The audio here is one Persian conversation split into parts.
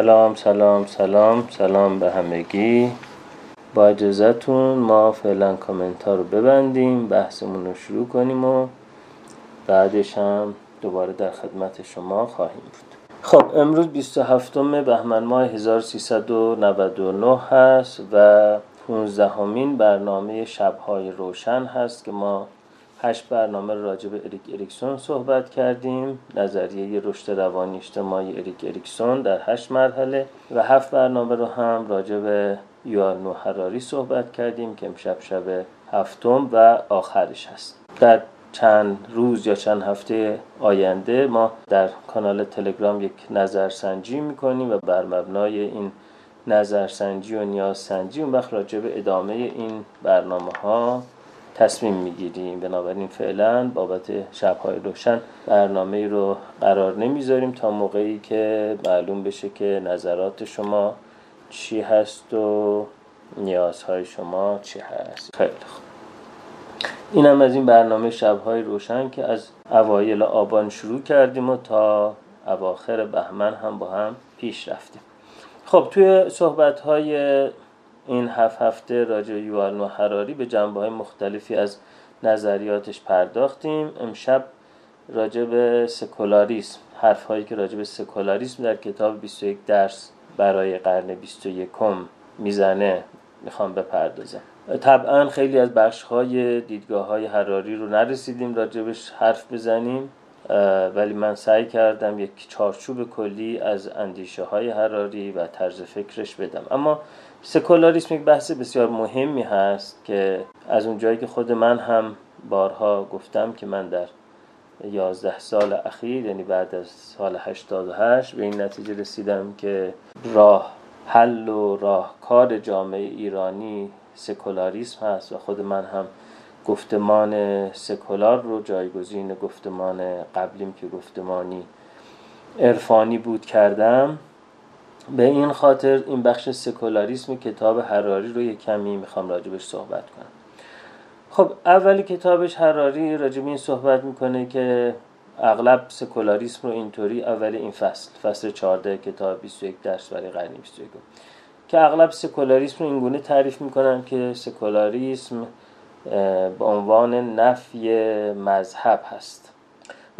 سلام سلام سلام سلام به همگی. با اجازتون ما فعلا کامنت ها رو ببندیم بحثمون رو شروع کنیم و بعدش هم دوباره در خدمت شما خواهیم بود. خب امروز 27 بهمن ماه 1399 هست و 15 همین برنامه شبهای روشن هست که ما هشت برنامه راجع به اریک اریکسون صحبت کردیم. نظریه رشد روانی اجتماعی اریک اریکسون در هشت مرحله و هفت برنامه رو هم راجع به یوال هراری صحبت کردیم که امشب شب هفتم و آخرش هست. در چند روز یا چند هفته آینده ما در کانال تلگرام یک نظرسنجی می‌کنیم و بر مبنای این نظرسنجی و نیازسنجی اون وقت راجع به ادامه این برنامه ها تصمیم می‌گیریم. بنابراین فعلا بابت شبهای روشن برنامه رو قرار نمی‌ذاریم تا موقعی که معلوم بشه که نظرات شما چی هست و نیازهای شما چی هست. خیلی خوب. این هم از این برنامه شبهای روشن که از اوایل آبان شروع کردیم و تا اواخر بهمن هم با هم پیش رفتیم. خب توی صحبت های این هفت هفته راجع یوال حراری به جنبه های مختلفی از نظریاتش پرداختیم. امشب راجع به سکولاریسم حرف هایی که راجع به سکولاریسم در کتاب 21 درس برای قرن 21 می‌زنه می‌خوام بپردازم. طبعا خیلی از بخش های دیدگاه های حراری رو نرسیدیم راجبش حرف بزنیم ولی من سعی کردم یک چارچوب کلی از اندیشه های حراری و طرز فکرش بدم. اما سکولاریسم یک بحث بسیار مهمی هست که از اونجایی که خود من هم بارها گفتم که من در یازده سال اخیر یعنی بعد از سال 88 به این نتیجه رسیدم که راه حل و راهکار جامعه ایرانی سکولاریسم هست و خود من هم گفتمان سکولار رو جایگزین گفتمان قبلیم که گفتمانی عرفانی بود کردم. به این خاطر این بخش سکولاریسم کتاب حراری رو یک کمی می‌خوام راجبش صحبت کنم. خب اولی کتابش حراری راجب این صحبت می‌کنه که اغلب سکولاریسم رو اینطوری اول این فصل فصل 14 کتاب 21 درس برای قرن 21 که اغلب سکولاریسم رو اینگونه تعریف می‌کنن که سکولاریسم به عنوان نفی مذهب هست.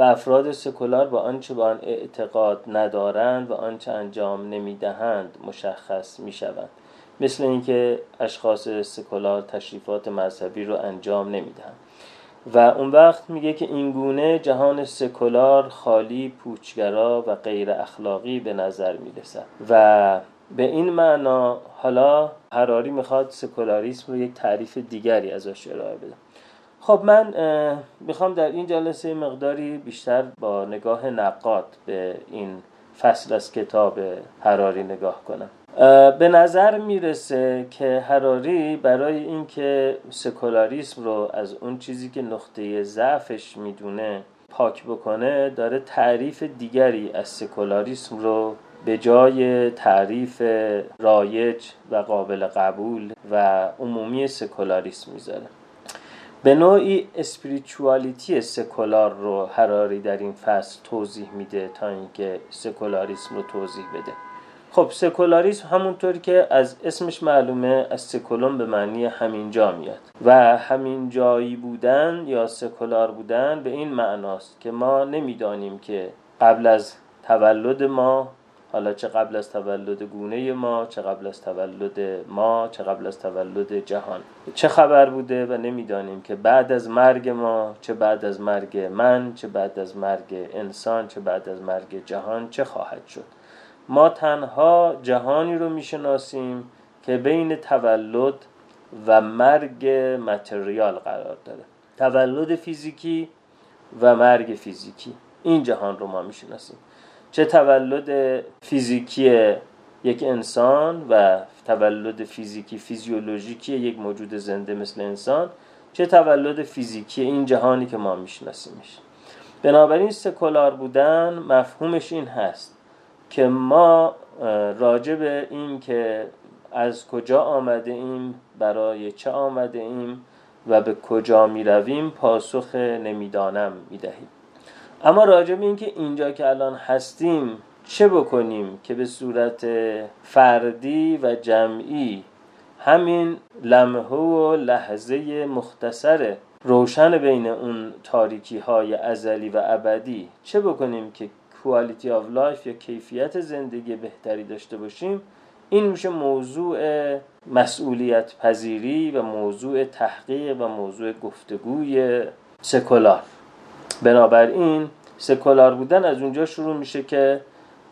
و افراد سکولار با آنچه به آن اعتقاد ندارند و آنچه انجام نمی‌دهند مشخص می‌شوند. مثل اینکه اشخاص سکولار تشریفات مذهبی رو انجام نمی‌دهند. و اون وقت میگه که اینگونه جهان سکولار خالی پوچگرا و غیر اخلاقی به نظر می‌رسد. و به این معنا حالا حراری می‌خواد سکولاریسم رو یک تعریف دیگری ازش ارائه بده. خب من می‌خوام در این جلسه مقداری بیشتر با نگاه نقاد به این فصل از کتاب حراری نگاه کنم. به نظر می‌رسه که حراری برای اینکه سکولاریسم رو از اون چیزی که نقطه ضعفش می‌دونه پاک بکنه داره تعریف دیگری از سکولاریسم رو به جای تعریف رایج و قابل قبول و عمومی سکولاریسم می‌ذاره. به نوعی spirituality سکولار رو هراری در این فصل توضیح میده تا اینکه سکولاریسم رو توضیح بده. خب سکولاریسم همونطوری که از اسمش معلومه از saeculum به معنی همینجا میاد. و همین جایی بودن یا سکولار بودن به این معناست که ما نمی‌دانیم که قبل از تولد ما حالا چه قبل از تولد گونه ما چه قبل از تولد ما چه قبل از تولد جهان. چه خبر بوده و نمی‌دانیم که بعد از مرگ ما چه بعد از مرگ من چه بعد از مرگ انسان چه بعد از مرگ جهان چه خواهد شد. ما تنها جهانی رو می‌شناسیم که بین تولد و مرگ متریال قرار داره. تولد فیزیکی و مرگ فیزیکی. این جهان رو ما می‌شناسیم. چه تولد فیزیکی یک انسان و تولد فیزیکی فیزیولوژیکی یک موجود زنده مثل انسان چه تولد فیزیکی این جهانی که ما میشناسیمش. بنابراین سکولار بودن مفهومش این هست که ما راجع به این که از کجا آمده ایم برای چه آمده ایم و به کجا می رویم پاسخ نمی‌دانم می دهیم اما راجع به اینکه اینجا که الان هستیم چه بکنیم که به صورت فردی و جمعی همین لمحه و لحظه مختصر روشن بین اون تاریکی های ازلی و ابدی چه بکنیم که quality of life یا کیفیت زندگی بهتری داشته باشیم؟ این میشه موضوع مسئولیت پذیری و موضوع تحقیق و موضوع گفتگوی سکولار. بنابراین سکولار بودن از اونجا شروع میشه که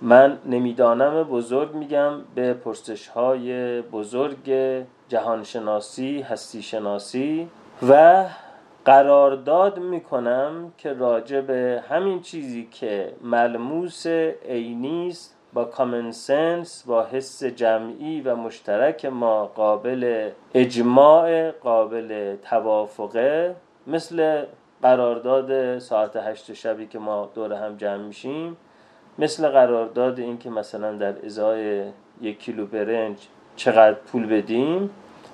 من نمی‌دانم بزرگ میگم به پرسش های بزرگ جهانشناسی هستی شناسی و قرارداد می‌کنم که راجع به همین چیزی که ملموس عینی است با کامن سنس با حس جمعی و مشترک ما قابل اجماع قابل توافقه مثل قرارداد ساعت هشت شبی که ما دور هم جمع میشیم مثل قرارداد این که مثلا در ازای یک کیلو برنج چقدر پول بدیم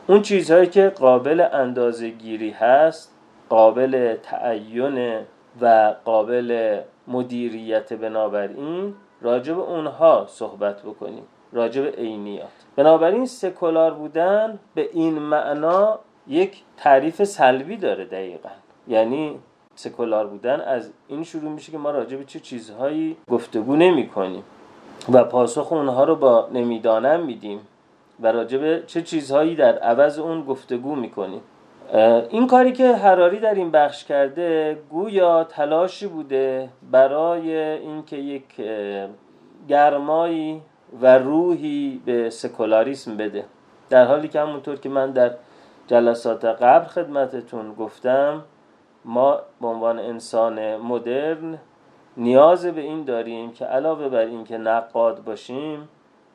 اون چیزهایی که قابل اندازه گیری هست قابل تعین و قابل مدیریت بنابراین راجع به اونها صحبت بکنیم راجع به عینیات. بنابراین سکولار بودن به این معنا یک تعریف سلبی داره دقیقا. یعنی سکولار بودن از این شروع میشه که ما راجع به چه چیزهایی گفتگو نمی کنیم و پاسخ اونها رو با نمی‌دانم میدیم و راجع به چه چیزهایی در عوض اون گفتگو می‌کنیم. این کاری که حراری در این بخش کرده گویا تلاشی بوده برای اینکه یک گرمایی و روحی به سکولاریسم بده. در حالی که همونطور که من در جلسات قبل خدمتتون گفتم ما به عنوان انسان مدرن نیاز به این داریم که علاوه بر اینکه نقاد باشیم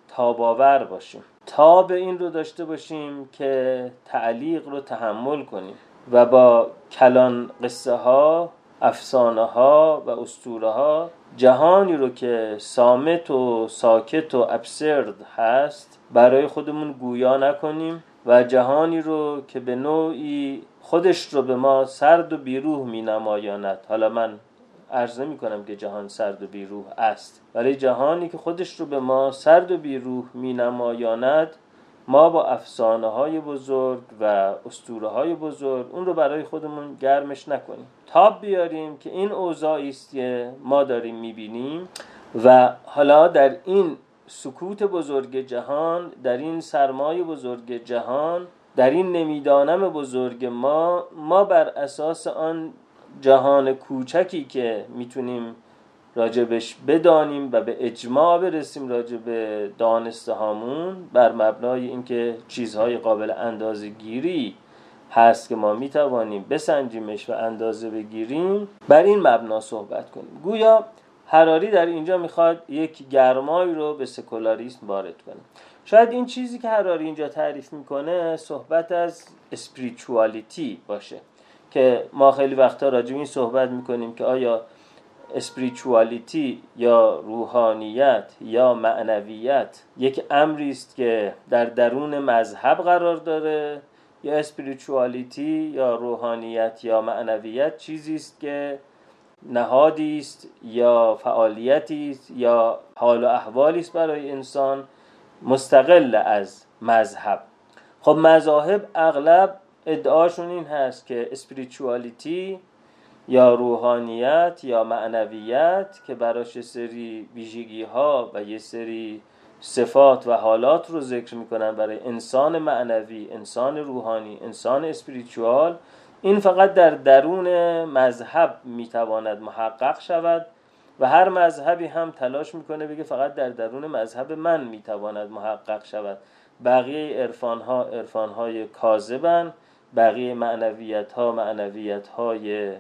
تاباور باشیم. تا به این رو داشته باشیم که تعلیق رو تحمل کنیم و با کلان قصه ها افسانه ها و اسطوره ها جهانی رو که سامت و ساکت و ابسرد هست برای خودمون گویا نکنیم و جهانی رو که به نوعی خودش رو به ما سرد و بیروح می نمایاند حالا من عرض نمی کنم که جهان سرد و بیروح است. ولی جهانی که خودش رو به ما سرد و بیروح می نمایاند ما با افسانه های بزرگ و اسطوره های بزرگ اون رو برای خودمون گرمش نکنیم. تاب بیاریم که این اوضاعی است که ما داریم می‌بینیم و حالا در این سکوت بزرگ جهان در این سرمایه بزرگ جهان در این نمی‌دانم بزرگ ما ما بر اساس آن جهان کوچکی که می‌تونیم راجبش بدانیم و به اجماع برسیم راجب دانسته هامون بر مبنای اینکه چیزهای قابل اندازه گیری هست که ما می‌توانیم بسنجیمش و اندازه بگیریم بر این مبنا صحبت کنیم. گویا حراری در اینجا می‌خواد یک گرمایی رو به سکولاریسم وارد کنه. شاید این چیزی که حراری اینجا تعریف می‌کنه صحبت از اسپریچوالیتی باشه. که ما خیلی وقتا راجع این صحبت می‌کنیم که آیا اسپریچوالیتی یا روحانیت یا معنویت یک امری است که در درون مذهب قرار داره؟ یا اسپریچوالیتی یا روحانیت یا معنویت چیزی است که نهادی است یا فعالیتی است یا حال و احوالی است برای انسان؟ مستقل از مذهب. خب مذاهب اغلب ادعاشون این هست که اسپریچوالیتی یا روحانیت یا معنویت که براش سری ویژگی ها و یه سری صفات و حالات رو ذکر می‌کنن برای انسان معنوی انسان روحانی انسان اسپریچوال این فقط در درون مذهب می‌تواند محقق شود. و هر مذهبی هم تلاش می‌کنه بگه فقط در درون مذهب من می‌تواند محقق شود. بقیه عرفان ها عرفان های کاذبن بقیه معنویت ها معنویت های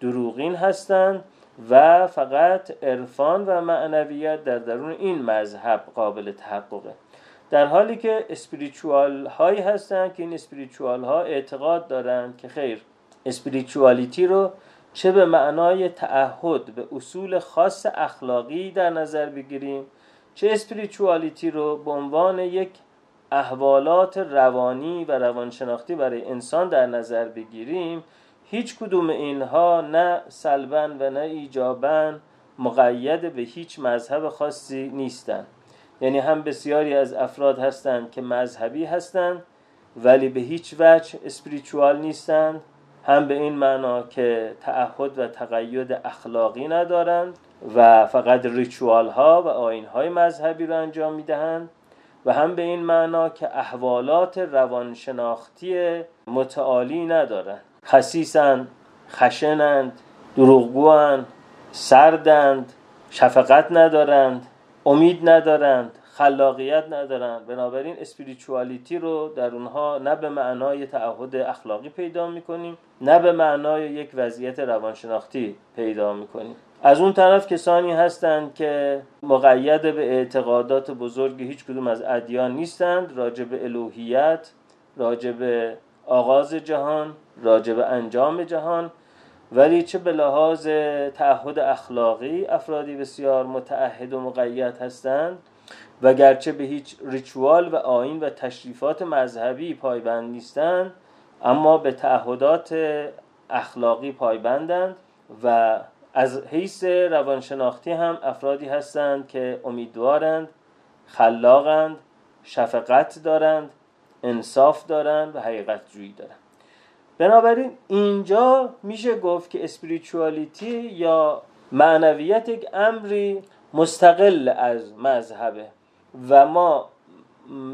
دروغین هستند و فقط عرفان و معنویت در درون این مذهب قابل تحققه. در حالی که اسپریچوال هایی هستند که این اسپریچوال ها اعتقاد دارند که خیر اسپریچوالیتی رو چه به معنای تعهد به اصول خاص اخلاقی در نظر بگیریم. چه اسپریچوالیتی رو به عنوان یک احوالات روانی و روانشناختی برای انسان در نظر بگیریم هیچ کدوم اینها نه سلبن و نه ایجابن مقید به هیچ مذهب خاصی نیستند. یعنی هم بسیاری از افراد هستند که مذهبی هستند ولی به هیچ وجه اسپریچوال نیستند. هم به این معنا که تعهد و تقید اخلاقی ندارند و فقط ریچوال ها و آین های مذهبی رو انجام می‌دهند و هم به این معنا که احوالات روانشناختی متعالی ندارند. خسیسند خشنند دروغگوند سردند شفقت ندارند امید ندارند. خلاقیت ندارند بنابراین اسپریچوالیتی رو در اونها نه به معنای تعهد اخلاقی پیدا می‌کنیم نه به معنای یک وضعیت روانشناختی پیدا می‌کنیم. از اون طرف کسانی هستند که مقید به اعتقادات بزرگ هیچ کدوم از ادیان نیستند. راجع به الوهیت راجع آغاز جهان راجع به انجام جهان. ولی چه به لحاظ تعهد اخلاقی افرادی بسیار متعهد و مقید هستند. و گرچه به هیچ ریچوال و آین و تشریفات مذهبی پایبند نیستند اما به تعهدات اخلاقی پایبندند و از حیث روانشناختی هم افرادی هستند که امیدوارند خلاقند شفقت دارند انصاف دارند و حقیقت جویی دارند. بنابراین اینجا میشه گفت که اسپریچوالیتی یا معنویت یک امری مستقل از مذهبه. و ما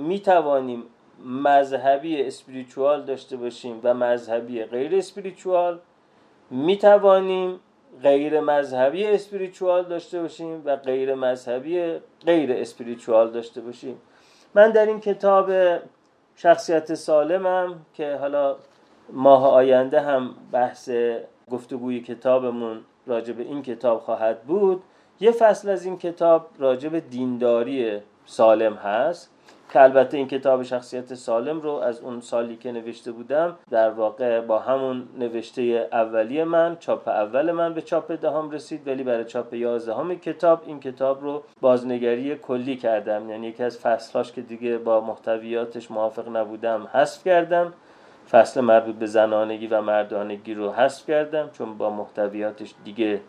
می‌توانیم مذهبی اسپریچوال داشته باشیم و مذهبی غیر اسپریچوال می‌توانیم غیر مذهبی اسپریچوال داشته باشیم و غیر مذهبی غیر اسپریچوال داشته باشیم. من در این کتاب شخصیت سالمم که حالا ماه آینده هم بحث گفتگوی کتابمون راجع به این کتاب خواهد بود یه فصل از این کتاب راجع به دینداری سالم هست که البته این کتاب شخصیت سالم رو از اون سالی که نوشته بودم در واقع با همون نوشته اولی من چاپ اول من به چاپ دهم رسید ولی برای چاپ یازدهم کتاب این کتاب رو بازنگری کلی کردم. یعنی یکی از فصلهاش که دیگه با محتویاتش موافق نبودم حذف کردم. فصل مربوط به زنانگی و مردانگی رو حذف کردم چون با محتویاتش دیگه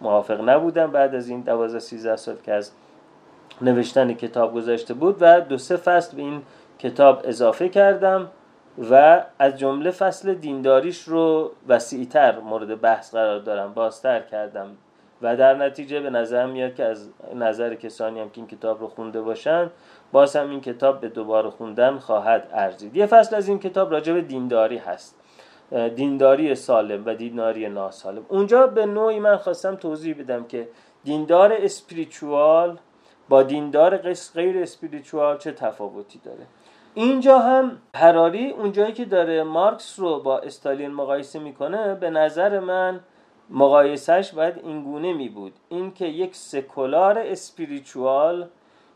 موافق نبودم بعد از این 12 13 سال که از نوشتن کتاب گذاشته بود و دو سه فصل به این کتاب اضافه کردم و از جمله فصل دینداریش رو وسیعتر مورد بحث قرار دارم بازتر کردم و در نتیجه به نظر میاد که از نظر کسانی هم که این کتاب رو خونده باشن باز هم این کتاب به دوباره خوندن خواهد ارزید. یه فصل از این کتاب راجع به دینداری هست. دینداری سالم و دینداری ناسالم. اونجا به نوعی من خواستم توضیح بدم که دیندار اسپریچوال با دیندار غیر اسپریچوال چه تفاوتی داره؟ اینجا هم هراری اونجایی که داره مارکس رو با استالین مقایسه می‌کنه به نظر من مقایسهش باید اینگونه می بود اینکه یک سکولار اسپریچوال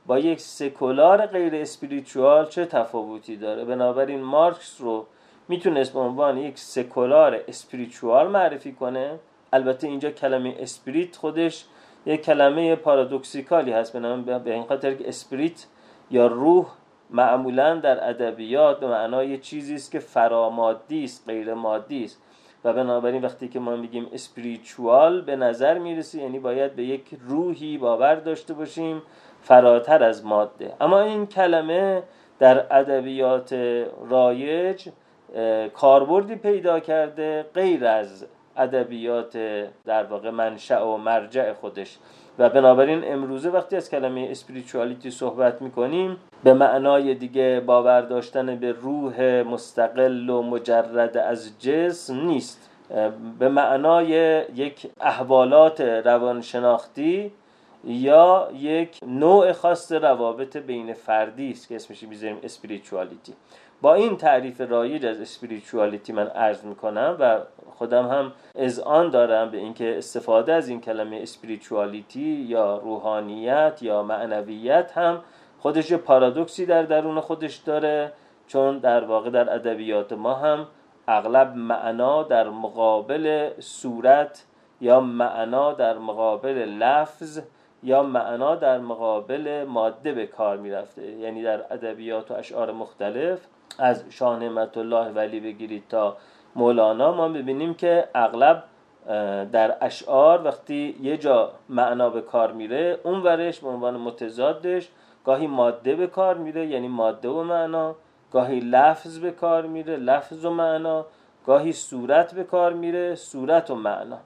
با یک سکولار غیر اسپریچوال چه تفاوتی داره؟ بنابراین مارکس رو می‌تونست به عنوان یک سکولار spiritual معرفی کنه. البته اینجا کلمه spirit خودش یک کلمه paradoxical ی هست به این خاطر که spirit یا روح معمولا در ادبیات به معنای چیزی است که فرامادی است غیر مادی است. و بنابراین وقتی که ما میگیم spiritual به نظر می‌رسه یعنی باید به یک روحی باور داشته باشیم فراتر از ماده. اما این کلمه در ادبیات رایج کاربردی پیدا کرده غیر از ادبیات در واقع منشأ و مرجع خودش. و بنابراین امروزه وقتی از کلمه اسپریچوالیتی صحبت می‌کنیم به معنای دیگه باور داشتن به روح مستقل و مجرد از جسم نیست. به معنای یک احوالات روانشناختی یا یک نوع خاص روابط بین فردی است که اسمش می‌ذاریم اسپریچوالیتی با این تعریف رایج از اسپریچوالیتی من عرض می‌کنم و خودم هم آن دارم به اینکه استفاده از این کلمه اسپریچوالیتی یا روحانیت یا معنویت هم خودش پارادوکسی در درون خودش داره چون در واقع در ادبیات ما هم اغلب معنا در مقابل صورت یا معنا در مقابل لفظ یا معنا در مقابل ماده به کار می‌رفته. یعنی در ادبیات و اشعار مختلف از شاه نعمت الله ولی بگیرید تا مولانا ما ببینیم که اغلب در اشعار وقتی یه جا معنا به کار میره اون ورش به عنوان متضادش گاهی ماده به کار میره یعنی ماده و معنا گاهی لفظ به کار میره لفظ و معنا گاهی صورت به کار میره صورت و معنا.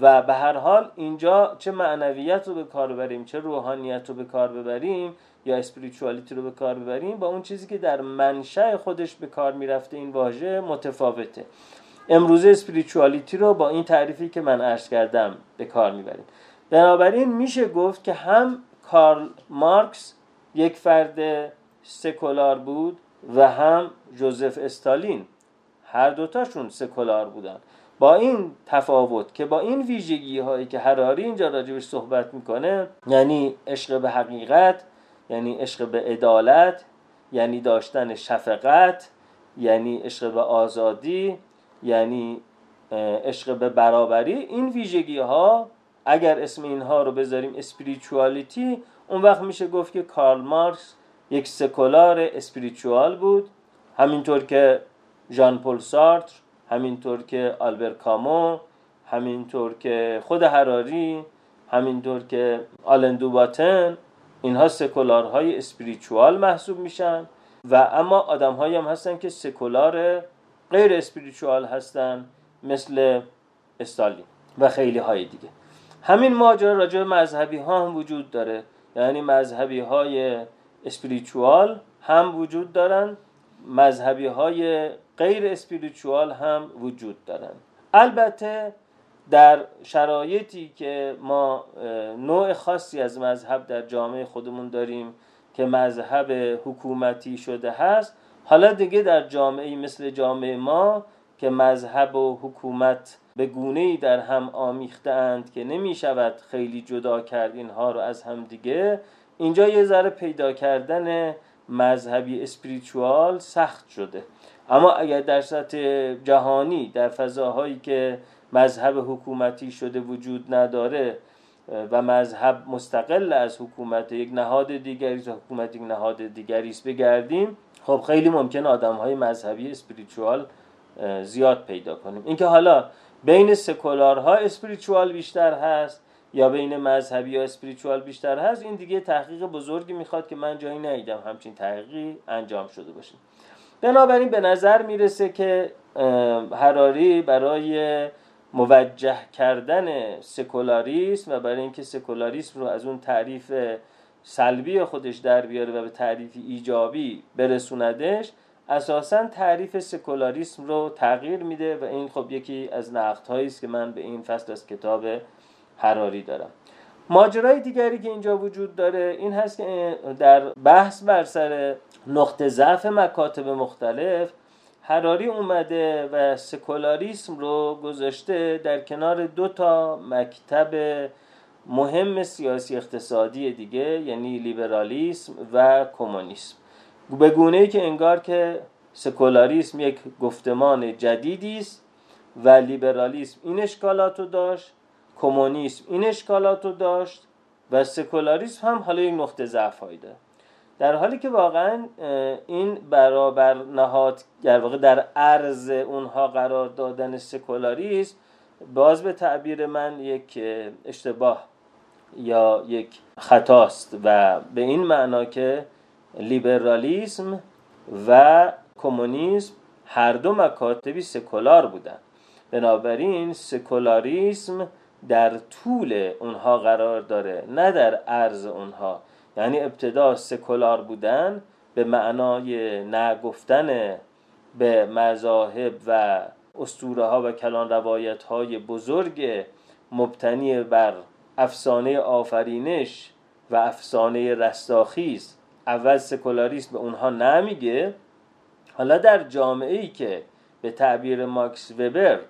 و به هر حال اینجا چه معنویت رو به کار ببریم چه روحانیت رو به کار ببریم یا اسپریچوالیتی رو به کار ببریم با اون چیزی که در منشأ خودش به کار می‌رفته این واژه متفاوته. امروزه اسپریچوالیتی رو با این تعریفی که من عرض کردم به کار می‌بریم. بنابراین میشه گفت که هم کارل مارکس یک فرد سکولار بود و هم جوزف استالین. هر دوتاشون سکولار بودن. با این تفاوت که با این ویژگی هایی که هراری اینجا راجبش صحبت می‌کنه یعنی عشق به حقیقت یعنی عشق به عدالت یعنی داشتن شفقت یعنی عشق به آزادی یعنی عشق به برابری. این ویژگی ها اگر اسم اینها رو بذاریم اسپریچوالیتی اون وقت میشه گفت که کارل مارکس یک سکولار spiritual بود. همینطور که ژان پل سارتر همینطور که آلبر کامو همینطور که خود هراری همینطور که آلن دو باتن اینها سکولارهای spiritual محسوب میشن و اما آدم‌هایی هم هستن که سکولار غیر spiritual هستن مثل استالین و خیلی های دیگه. همین ماجرا راجع به مذهبی ها هم وجود داره. یعنی مذهبی های اسپریچوال هم وجود دارن مذهبی های غیر اسپریچوال هم وجود دارن. البته در شرایطی که ما نوع خاصی از مذهب در جامعه خودمون داریم که مذهب حکومتی شده هست حالا دیگه در جامعه مثل جامعه ما که مذهب و حکومت به گونه ای در هم آمیخته اند که نمی شود خیلی جدا کرد اینها رو از هم دیگه اینجا یه ذره پیدا کردن مذهبی اسپریچوال سخت شده. اما اگر در سطح جهانی در فضاهایی که مذهب حکومتی شده وجود نداره و مذهب مستقل از حکومت یک نهاد دیگری است حکومت یک نهاد دیگری است. بگردیم. خب خیلی ممکن آدم های مذهبی اسپریچوال زیاد پیدا کنیم. اینکه حالا بین سکولارها اسپریچوال بیشتر هست یا بین مذهبی یا اسپریچوال بیشتر هست این دیگه تحقیق بزرگی می‌خواد که من جایی ندیدم همچین تحقیقی انجام شده باشه. بنابراین به نظر می‌رسه که هراری برای موجه کردن سکولاریسم و برای اینکه سکولاریسم رو از اون تعریف سلبی خودش در بیاره و به تعریف ایجابی برسوندش اساسا تعریف سکولاریسم رو تغییر میده و این خب یکی از نقدهایی است که من به این فصل از کتاب حراری دارم. ماجرای دیگری که اینجا وجود داره این هست که در بحث بر سر نقطه ضعف مکاتب مختلف حراری اومده و سکولاریسم رو گذاشته در کنار دو تا مکتب مهم سیاسی اقتصادی دیگه یعنی لیبرالیسم و کمونیسم. به گونه ای که انگار که سکولاریسم یک گفتمان جدیدی است و لیبرالیسم این اشکالات رو داشت کمونیسم این اشکالات رو داشت و سکولاریسم هم حالا یک نقطه ضعف داره. در حالی که واقعا این برابر نهاد در واقع در عرض اونها قرار دادن سکولاریسم باز به تعبیر من یک اشتباه یا یک خطاست و به این معنا که لیبرالیسم و کمونیسم هر دو مکاتبی سکولار بودن بنابراین سکولاریسم در طول اونها قرار داره نه در عرض اونها. یعنی ابتدا سکولار بودن به معنای نگفتن به مذاهب و اسطوره ها و کلان روایت های بزرگ مبتنی بر افسانه آفرینش و افسانه رستاخیز اول سکولاریسم به اونها نه میگه. حالا در جامعه ای که به تعبیر ماکس وبر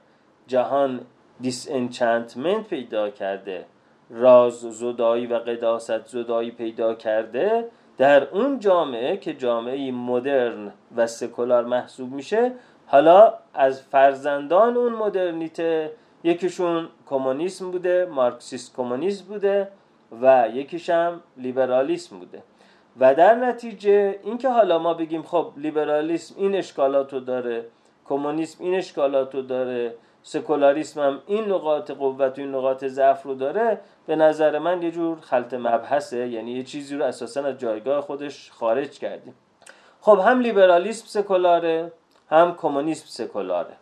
جهان disenchantment پیدا کرده راز زدایی و قداست زدایی پیدا کرده در اون جامعه که جامعه مدرن و سکولار محسوب میشه حالا از فرزندان اون مدرنیته یکیشون کمونیسم بوده مارکسیست کمونیسم بوده و یکیش هم لیبرالیسم بوده. و در نتیجه اینکه حالا ما بگیم خب لیبرالیسم این اشکالات رو داره کمونیسم این اشکالات رو داره سکولاریسم هم این نقاط قوت و این نقاط ضعف رو داره به نظر من یه جور خلط مبحثه. یعنی یه چیزی رو اساسا از جایگاه خودش خارج کردیم. خب هم لیبرالیسم سکولاره هم کمونیسم سکولاره.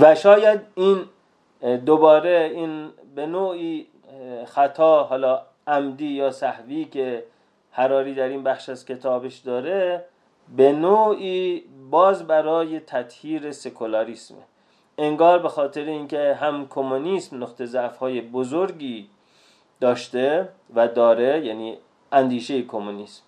و شاید این دوباره این به نوعی خطا حالا عمدی یا صحوی که حراری در این بخش از کتابش داره به نوعی باز برای تطهیر سکولاریسمه. انگار به خاطر اینکه هم کمونیسم نقطه ضعف های بزرگی داشته و داره یعنی اندیشه کمونیسم.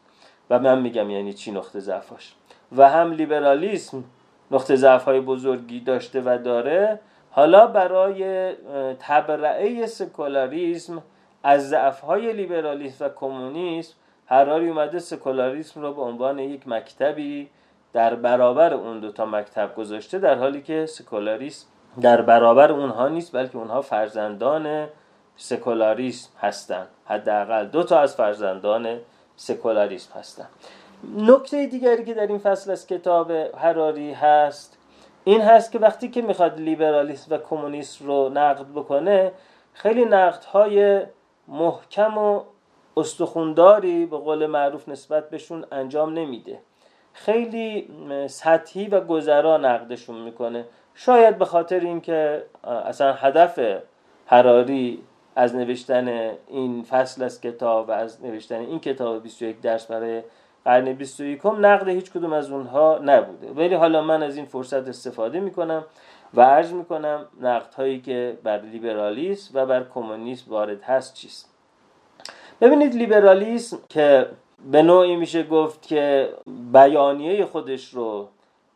و من میگم یعنی چی نقطه ضعفاش و هم لیبرالیسم نقطه ضعف های بزرگی داشته و داره. حالا برای تبرعه سکولاریسم از ضعف های لیبرالیسم و کمونیسم هراری اومده سکولاریسم رو به عنوان یک مکتبی در برابر اون دو تا مکتب گذاشته در حالی که سکولاریسم در برابر اونها نیست بلکه اونها فرزندان سکولاریسم هستند حداقل دو تا از فرزندان سکولاریسم هستند نکته دیگری که در این فصل از کتاب هراری هست این هست که وقتی که می‌خواد لیبرالیسم و کمونیسم رو نقد بکنه خیلی نقدهای محکم و استخونداری به قول معروف نسبت بهشون انجام نمیده. خیلی سطحی و گذرا نقدشون می‌کنه. شاید به خاطر اینکه اصلا هدف حراری از نوشتن این فصل از کتاب و از نوشتن این کتاب 21 درس برای قرن 21 نقد هیچ کدوم از اونها نبوده. ولی حالا من از این فرصت استفاده می‌کنم و عرض می‌کنم نقد هایی که بر لیبرالیسم و بر کمونیسم وارد هست چیست. ببینید لیبرالیسم که به نوعی میشه گفت که بیانیه خودش رو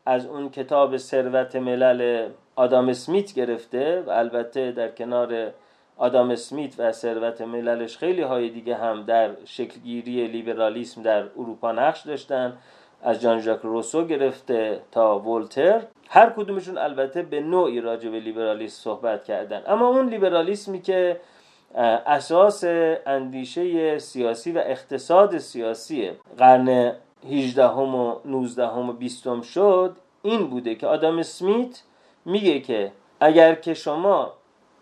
از اون کتاب ثروت ملل آدام اسمیت گرفته و البته در کنار آدام اسمیت و ثروت مللش خیلی های دیگه هم در شکلگیری لیبرالیسم در اروپا نقش داشتن. از جان ژاک روسو گرفته تا ولتر هر کدومشون البته به نوعی راجع به لیبرالیسم صحبت کردن. اما اون لیبرالیسمی که اساس اندیشه سیاسی و اقتصاد سیاسی قرن 18 و 19 و 20 شد این بوده که آدم اسمیت میگه که اگر که شما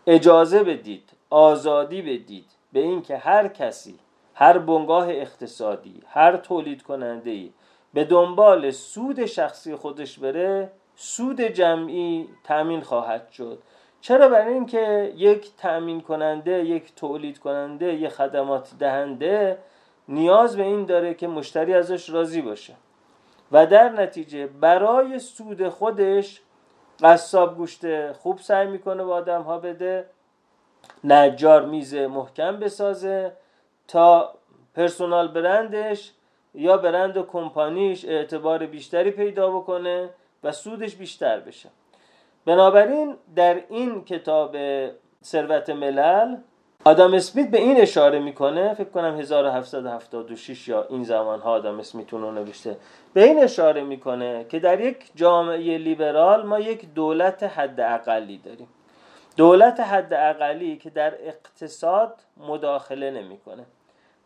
اجازه بدید آزادی بدید به اینکه هر کسی هر بنگاه اقتصادی هر تولید کننده ای به دنبال سود شخصی خودش بره سود جمعی تامین خواهد شد. چرا برای اینکه یک تأمین کننده یک تولید کننده یک خدمات دهنده نیاز به این داره که مشتری ازش راضی باشه و در نتیجه برای سود خودش قصاب گوشت خوب سعی می‌کنه به آدم ها بده نجار میز محکم بسازه تا پرسونال برندش یا برند و کمپانیش اعتبار بیشتری پیدا بکنه و سودش بیشتر بشه. بنابراین در این کتاب ثروت ملل آدم اسمیت به این اشاره می‌کنه فکر کنم 1776 یا این زمان ها آدم اسمیت رو نوشته به این اشاره می‌کنه که در یک جامعه لیبرال ما یک دولت حد اقلی داریم. دولت حد اقلی که در اقتصاد مداخله نمی‌کنه.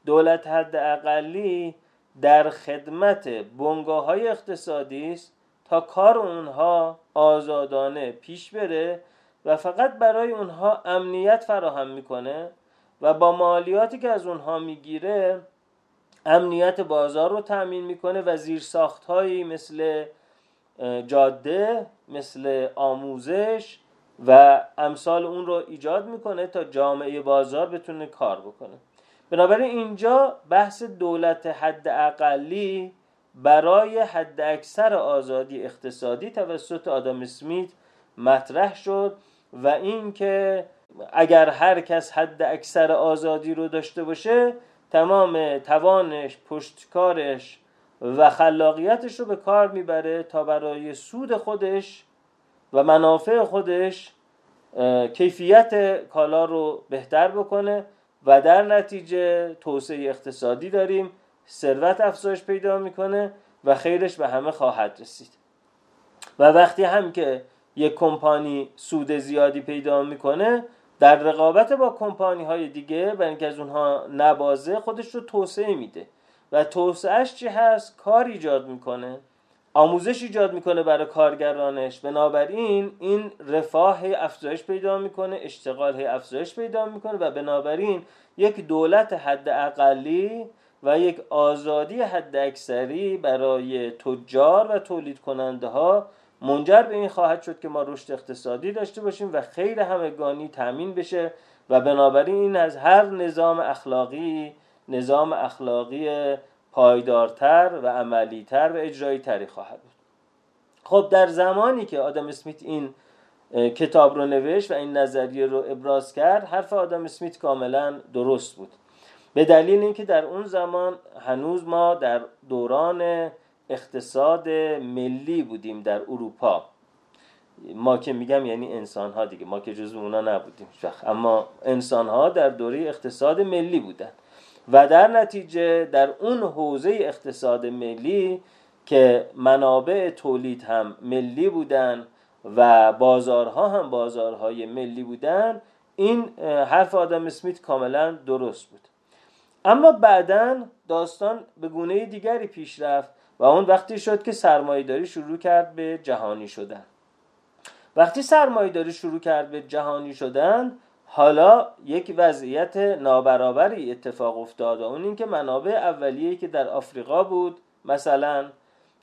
دولت حد اقلی در خدمت بنگاه های اقتصادی است تا کار اونها آزادانه پیش بره و فقط برای اونها امنیت فراهم می‌کنه و با مالیاتی که از اونها می‌گیره امنیت بازار رو تأمین می‌کنه و زیرساخت هایی مثل جاده مثل آموزش و امثال اون رو ایجاد می‌کنه تا جامعه بازار بتونه کار بکنه. بنابراین اینجا بحث دولت حد اقلی برای حد اکثر آزادی اقتصادی توسط آدم اسمیت مطرح شد و اینکه اگر هر کس حد اکثر آزادی رو داشته باشه تمام توانش پشتکارش و خلاقیتش رو به کار می‌بره تا برای سود خودش و منافع خودش کیفیت کالا رو بهتر بکنه و در نتیجه توسعه اقتصادی داریم. ثروت افزایش پیدا می‌کنه و خیرش به همه خواهد رسید. و وقتی هم که یک کمپانی سود زیادی پیدا می‌کنه در رقابت با کمپانی های دیگه برای اینکه از اونها نبازه خودش رو توسعه میده. و توسعهش چی هست؟ کار ایجاد می‌کنه. آموزش ایجاد می‌کنه برای کارگرانش. بنابراین این رفاه افزایش پیدا می‌کنه اشتغال افزایش پیدا می‌کنه و بنابراین یک دولت حد اقلی و یک آزادی حد اکثری برای تجار و تولید کننده ها منجر به این خواهد شد که ما رشد اقتصادی داشته باشیم و خیر همگانی تامین بشه و بنابراین این از هر نظام اخلاقی نظام اخلاقی پایدارتر و عملیتر و اجرایی تری خواهد بود. خب در زمانی که آدم اسمیت این کتاب رو نوشت و این نظریه رو ابراز کرد حرف آدم اسمیت کاملا درست بود. به دلیل اینکه در اون زمان هنوز ما در دوران اقتصاد ملی بودیم در اروپا. ما که میگم یعنی انسان ها دیگه ما که جزو اونا نبودیم. اما انسان ها در دوره اقتصاد ملی بودن. و در نتیجه در اون حوزه اقتصاد ملی که منابع تولید هم ملی بودن و بازارها هم بازارهای ملی بودن این حرف آدم اسمیت کاملا درست بود. اما بعدا داستان به گونه دیگری پیش رفت و اون وقتی شد که سرمایهداری شروع کرد به جهانی شدن. وقتی سرمایهداری شروع کرد به جهانی شدن حالا یک وضعیت نابرابری اتفاق افتاد و اون اینکه منابع اولیه که در آفریقا بود مثلا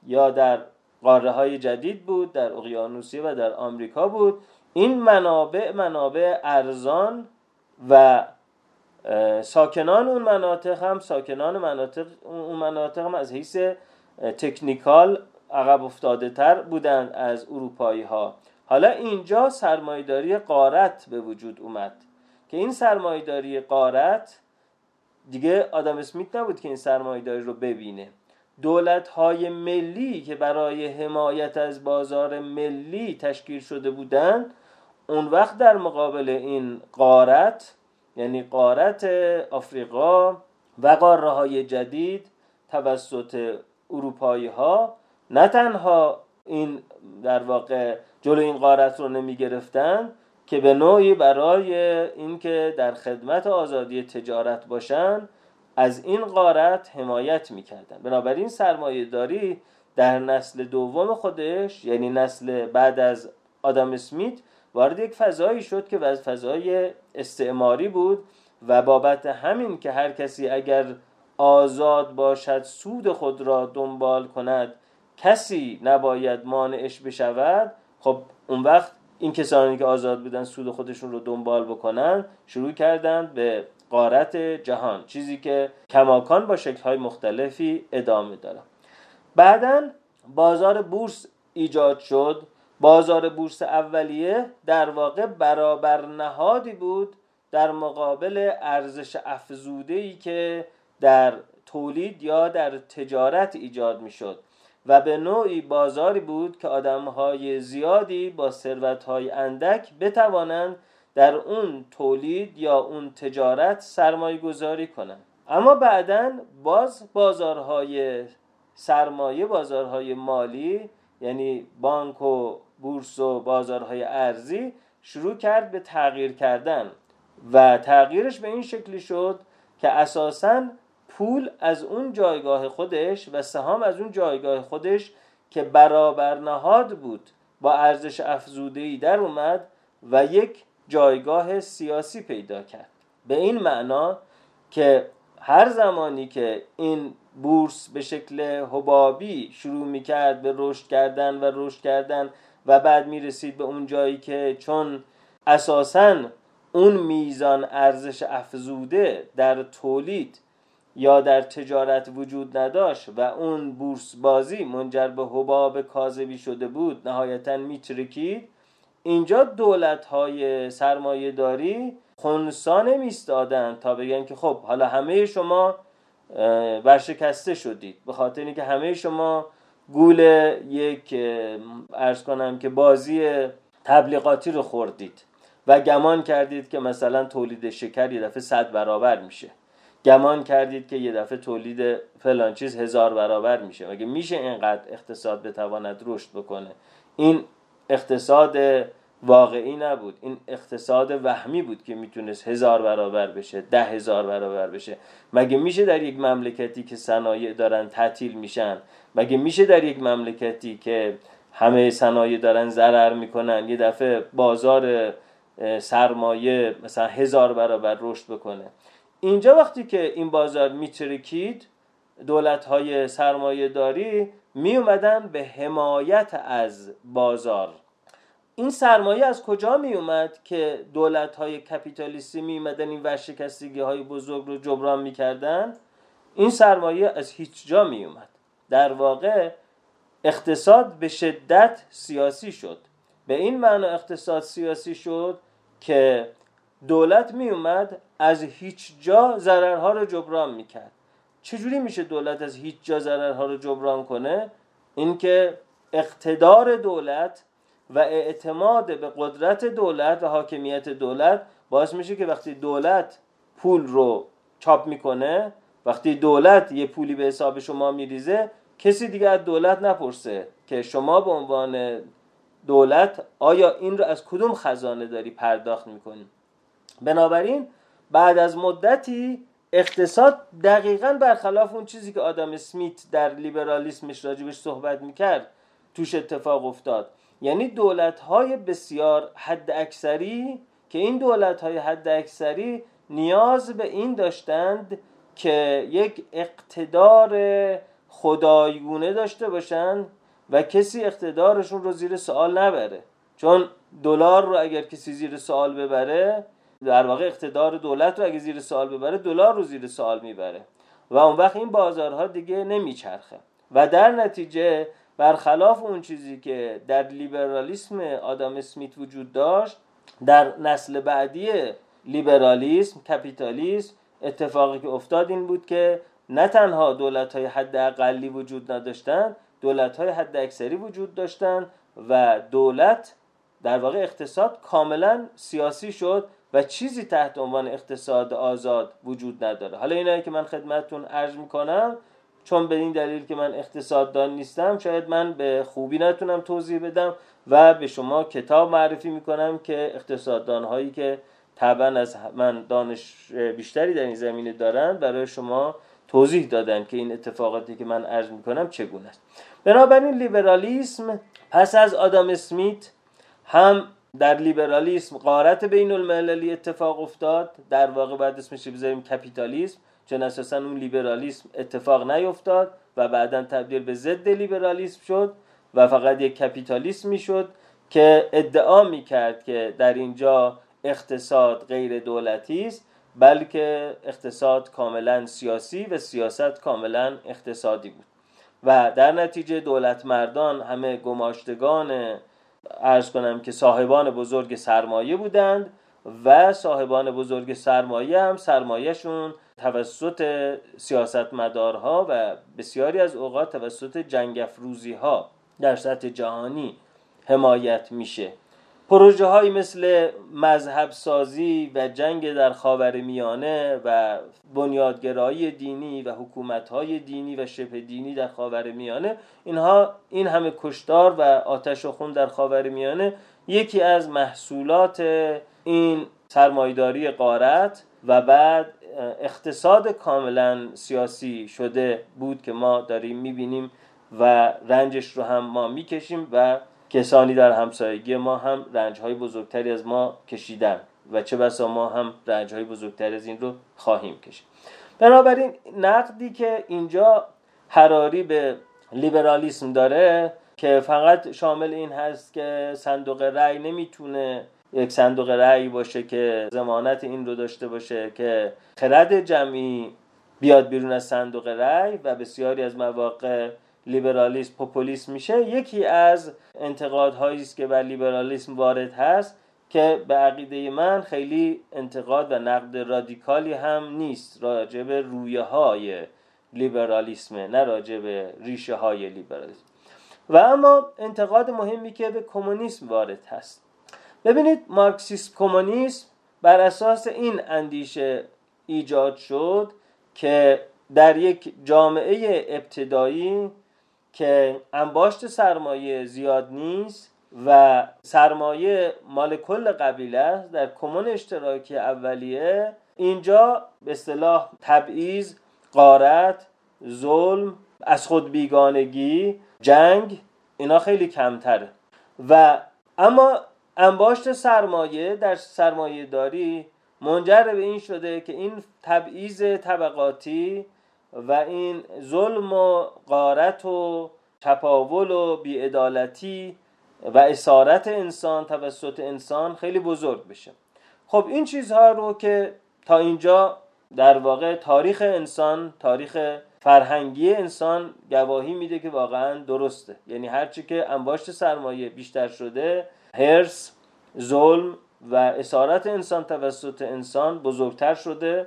یا در قاره های جدید بود در اقیانوسیه و در آمریکا بود این منابع منابع ارزان و ساکنان اون مناطق هم ساکنان مناطق اون مناطق هم از حیث تکنیکال عقب افتاده تر بودند از اروپایی ها حالا اینجا سرمایداری قارت به وجود اومد. که این سرمایداری قارت دیگه آدم اسمیت نبود که این سرمایداری رو ببینه. دولت های ملی که برای حمایت از بازار ملی تشکیل شده بودند اون وقت در مقابل این قارت یعنی قارت آفریقا و قاره های جدید توسط اروپایی ها نه تنها این در واقع جلو این قارت رو نمی گرفتن که به نوعی برای اینکه در خدمت آزادی تجارت باشن از این قارت حمایت می‌کردن. بنابراین سرمایه داری در نسل دوم خودش یعنی نسل بعد از آدم اسمیت وارد یک فضایی شد که فضای استعماری بود و بابت همین که هر کسی اگر آزاد باشد سود خود را دنبال کند کسی نباید مانعش بشود خب اون وقت این کسانی که آزاد بودن سود خودشون رو دنبال بکنن شروع کردند به قارت جهان چیزی که کماکان با شکلهای مختلفی ادامه داره. بعدا بازار بورس ایجاد شد. بازار بورس اولیه در واقع برابر نهادی بود در مقابل ارزش افزوده ای که در تولید یا در تجارت ایجاد می شد و به نوعی بازاری بود که آدمهای زیادی با ثروتهای اندک بتوانند در اون تولید یا اون تجارت سرمایه گذاری کنند. اما بعدا باز بازارهای سرمایه بازارهای مالی یعنی بانک و بورس و بازارهای ارزی شروع کرد به تغییر کردن و تغییرش به این شکلی شد که اساساً پول از اون جایگاه خودش و سهام از اون جایگاه خودش که برابر نهاد بود با ارزش افزوده در اومد و یک جایگاه سیاسی پیدا کرد. به این معنا که هر زمانی که این بورس به شکل حبابی شروع می کرد به رشد کردن و رشد کردن و بعد می رسید به اون جایی که چون اساساً اون میزان ارزش افزوده در تولید یا در تجارت وجود نداشت و اون بورس بازی منجر به حباب کاذبی شده بود نهایتا میترکید اینجا دولت های سرمایه داری خونسا نمیستادن تا بگن که خب حالا همه شما ورشکسته شدید. به خاطر اینکه همه شما گول یک ارز کنم که بازی تبلیغاتی رو خوردید و گمان کردید که مثلا تولید شکر یه دفعه صد برابر میشه. گمان کردید که یه دفعه تولید فلان چیز هزار برابر میشه. مگه میشه اینقدر اقتصاد بتواند رشد بکنه؟ این اقتصاد واقعی نبود. این اقتصاد وهمی بود که می‌تونست هزار برابر بشه ده هزار برابر بشه. مگه میشه در یک مملکتی که صنایع دارن تعطیل میشن؟ مگه میشه در یک مملکتی که همه صنایع دارن ضرر می‌کنن یه دفعه بازار سرمایه مثلا هزار برابر رشد بکنه؟ اینجا وقتی که این بازار میترکید دولت های سرمایه داری می اومدن به حمایت از بازار. این سرمایه از کجا می اومد که دولت های کپیتالیستی می اومدن این ورشکستگی های بزرگ رو جبران می کردن این سرمایه از هیچ جا می اومد در واقع اقتصاد به شدت سیاسی شد. به این معنا اقتصاد سیاسی شد که دولت می اومد از هیچ جا ضررها رو جبران می کرد چجوری میشه دولت از هیچ جا ضررها رو جبران کنه؟ اینکه اقتدار دولت و اعتماد به قدرت دولت و حاکمیت دولت باعث میشه که وقتی دولت پول رو چاپ می‌کنه وقتی دولت یه پولی به حساب شما میریزه کسی دیگه از دولت نپرسه که شما به عنوان دولت آیا این رو از کدوم خزانه داری پرداخت می‌کنی؟ بنابراین بعد از مدتی اقتصاد دقیقا برخلاف اون چیزی که آدم اسمیت در لیبرالیسمش راجبش صحبت می‌کرد توش اتفاق افتاد. یعنی دولت های بسیار حد اکثری که این دولت های حد اکثری نیاز به این داشتند که یک اقتدار خدایگونه داشته باشند و کسی اقتدارشون رو زیر سوال نبره. چون دلار رو اگر کسی زیر سوال ببره در واقع اقتدار دولت رو اگه زیر سوال ببره دلار رو زیر سوال می‌بره. و اون وقت این بازارها دیگه نمیچرخه. و در نتیجه برخلاف اون چیزی که در لیبرالیسم آدم اسمیت وجود داشت در نسل بعدی لیبرالیسم کپیتالیسم اتفاقی که افتاد این بود که نه تنها دولت های حد اقلی وجود نداشتند دولت های حد اکثری وجود داشتند و دولت در واقع اقتصاد کاملا سیاسی شد و چیزی تحت عنوان اقتصاد آزاد وجود نداره. حالا اینایی که من خدمتتون عرض می‌کنم چون به این دلیل که من اقتصاددان نیستم شاید من به خوبی نتونم توضیح بدم و به شما کتاب معرفی می‌کنم که اقتصاددان هایی که طبعا از من دانش بیشتری در این زمینه دارن برای شما توضیح دادن که این اتفاقاتی که من عرض می‌کنم چگونه است. بنابراین لیبرالیسم پس از آدام اسمیت هم در لیبرالیسم قارت بین المللی اتفاق افتاد در واقع بعد اسمش بذاریم کپیتالیسم. چون اساسا اون لیبرالیسم اتفاق نیفتاد و بعدا تبدیل به ضد لیبرالیسم شد و فقط یک کپیتالیسم می‌شد که ادعا می‌کرد که در اینجا اقتصاد غیر دولتی است بلکه اقتصاد کاملا سیاسی و سیاست کاملا اقتصادی بود. و در نتیجه دولت مردان همه گماشتگان ارز کنم که صاحبان بزرگ سرمایه بودند و صاحبان بزرگ سرمایه هم سرمایهشون توسط سیاستمدارها و بسیاری از اوقات توسط جنگ ها در سطح جهانی حمایت میشه. پروژه های مثل مذهب سازی و جنگ در خاور میانه و بنیادگرایی دینی و حکومت های دینی و شبه دینی در خاور میانه اینها این همه کشتار و آتش و خون در خاور میانه یکی از محصولات این سرمایداری قارت و بعد اقتصاد کاملا سیاسی شده بود که ما داریم می‌بینیم و رنجش رو هم ما می‌کشیم و کسانی در همسایگی ما هم رنج های بزرگتری از ما کشیدن و چه بسا ما هم رنج های بزرگتری از این رو خواهیم کشید. بنابراین نقدی که اینجا حراری به لیبرالیسم داره که فقط شامل این هست که صندوق رأی نمی‌تونه یک صندوق رأی باشه که زمانت این رو داشته باشه که خرد جمعی بیاد بیرون از صندوق رأی و بسیاری از مواقع لیبرالیسم پوپولیسم میشه. یکی از انتقادهایی است که بر لیبرالیسم وارد هست که به عقیده من خیلی انتقاد و نقد رادیکالی هم نیست راجع به رویه های لیبرالیسم نه راجع به ریشه های لیبرالیسم. و اما انتقاد مهمی که به کمونیسم وارد هست. ببینید مارکسیسم کمونیسم بر اساس این اندیشه ایجاد شد که در یک جامعه ابتدایی که انباشت سرمایه زیاد نیست و سرمایه مال کل قبیله است در کمون اشتراکی اولیه اینجا به اصطلاح تبعیض قارت ظلم از خود بیگانگی جنگ اینا خیلی کمتره. و اما انباشت سرمایه در سرمایه داری منجر به این شده که این تبعیض طبقاتی و این ظلم و قارت و تپاول و بیعدالتی و اسارت انسان توسط انسان خیلی بزرگ بشه. خب این چیزها رو که تا اینجا در واقع تاریخ انسان تاریخ فرهنگی انسان گواهی میده که واقعا درسته. یعنی هرچی که انباشت سرمایه بیشتر شده هرس ظلم و اسارت انسان توسط انسان بزرگتر شده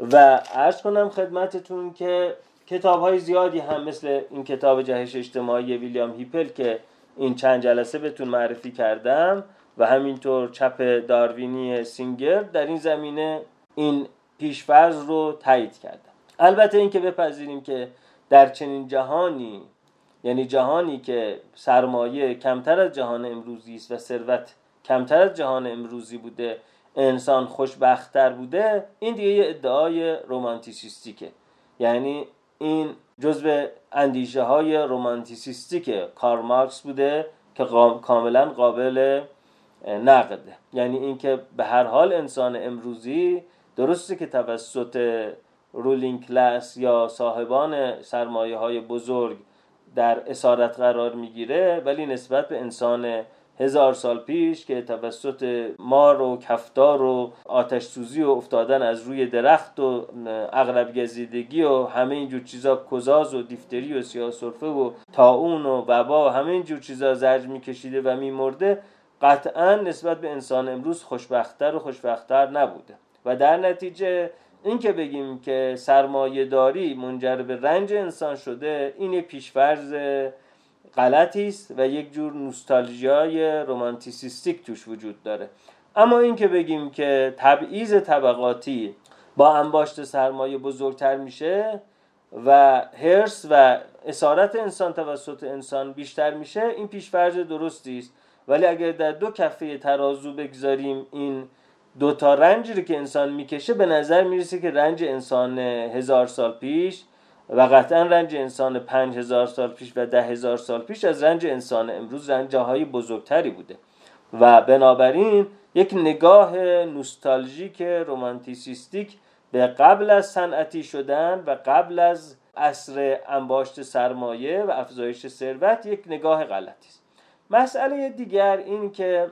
و عرض کنم خدمتتون که کتاب های زیادی هم مثل این کتاب جهش اجتماعی ویلیام هیپل که این چند جلسه بهتون معرفی کردم و همینطور چپ داروینی سینگر در این زمینه این پیشفرض رو تایید کردم. البته اینکه بپذیریم که در چنین جهانی یعنی جهانی که سرمایه کمتر از جهان امروزی است و ثروت کمتر از جهان امروزی بوده انسان خوشبختتر بوده این دیگه یه ادعای رومانتیسیستیکه. یعنی این جزء اندیشه های رومانتیسیستیک کار مارکس بوده که کاملا قابل نقده. یعنی اینکه به هر حال انسان امروزی درسته که توسط رولینگ کلاس یا صاحبان سرمایه های بزرگ در اسارت قرار می‌گیره ولی نسبت به انسان هزار سال پیش که توسط مار و کفتار و آتش سوزی و افتادن از روی درخت و اغلب گزیدگی و همه اینجور چیزا کزاز و دیفتری و سیاسرفه و تاون و وبا و همه اینجور چیزا زرج میکشیده و میمرده قطعا نسبت به انسان امروز خوشبختتر و خوشبختتر نبوده. و در نتیجه این که بگیم که سرمایه داری منجر به رنج انسان شده این یک پیشفرز غلطی است و یک جور نوستالژیای رومانتیسیستیک توش وجود داره. اما این که بگیم که تبعیض طبقاتی با انباشت سرمایه بزرگتر میشه و هرس و اسارت انسان توسط انسان بیشتر میشه این پیشفرض درستی است. ولی اگر در دو کفه ترازو بگذاریم این دو تا رنجی که انسان می‌کشه به نظر می‌رسه که رنج انسان هزار سال پیش و قطعا رنج انسان پنج هزار سال پیش و ده هزار سال پیش از رنج انسان امروز رنج های بزرگتری بوده. و بنابراین یک نگاه نوستالژیک رومانتیسیستیک به قبل از صنعتی شدن و قبل از عصر انباشت سرمایه و افزایش ثروت یک نگاه غلطی است. مسئله دیگر این که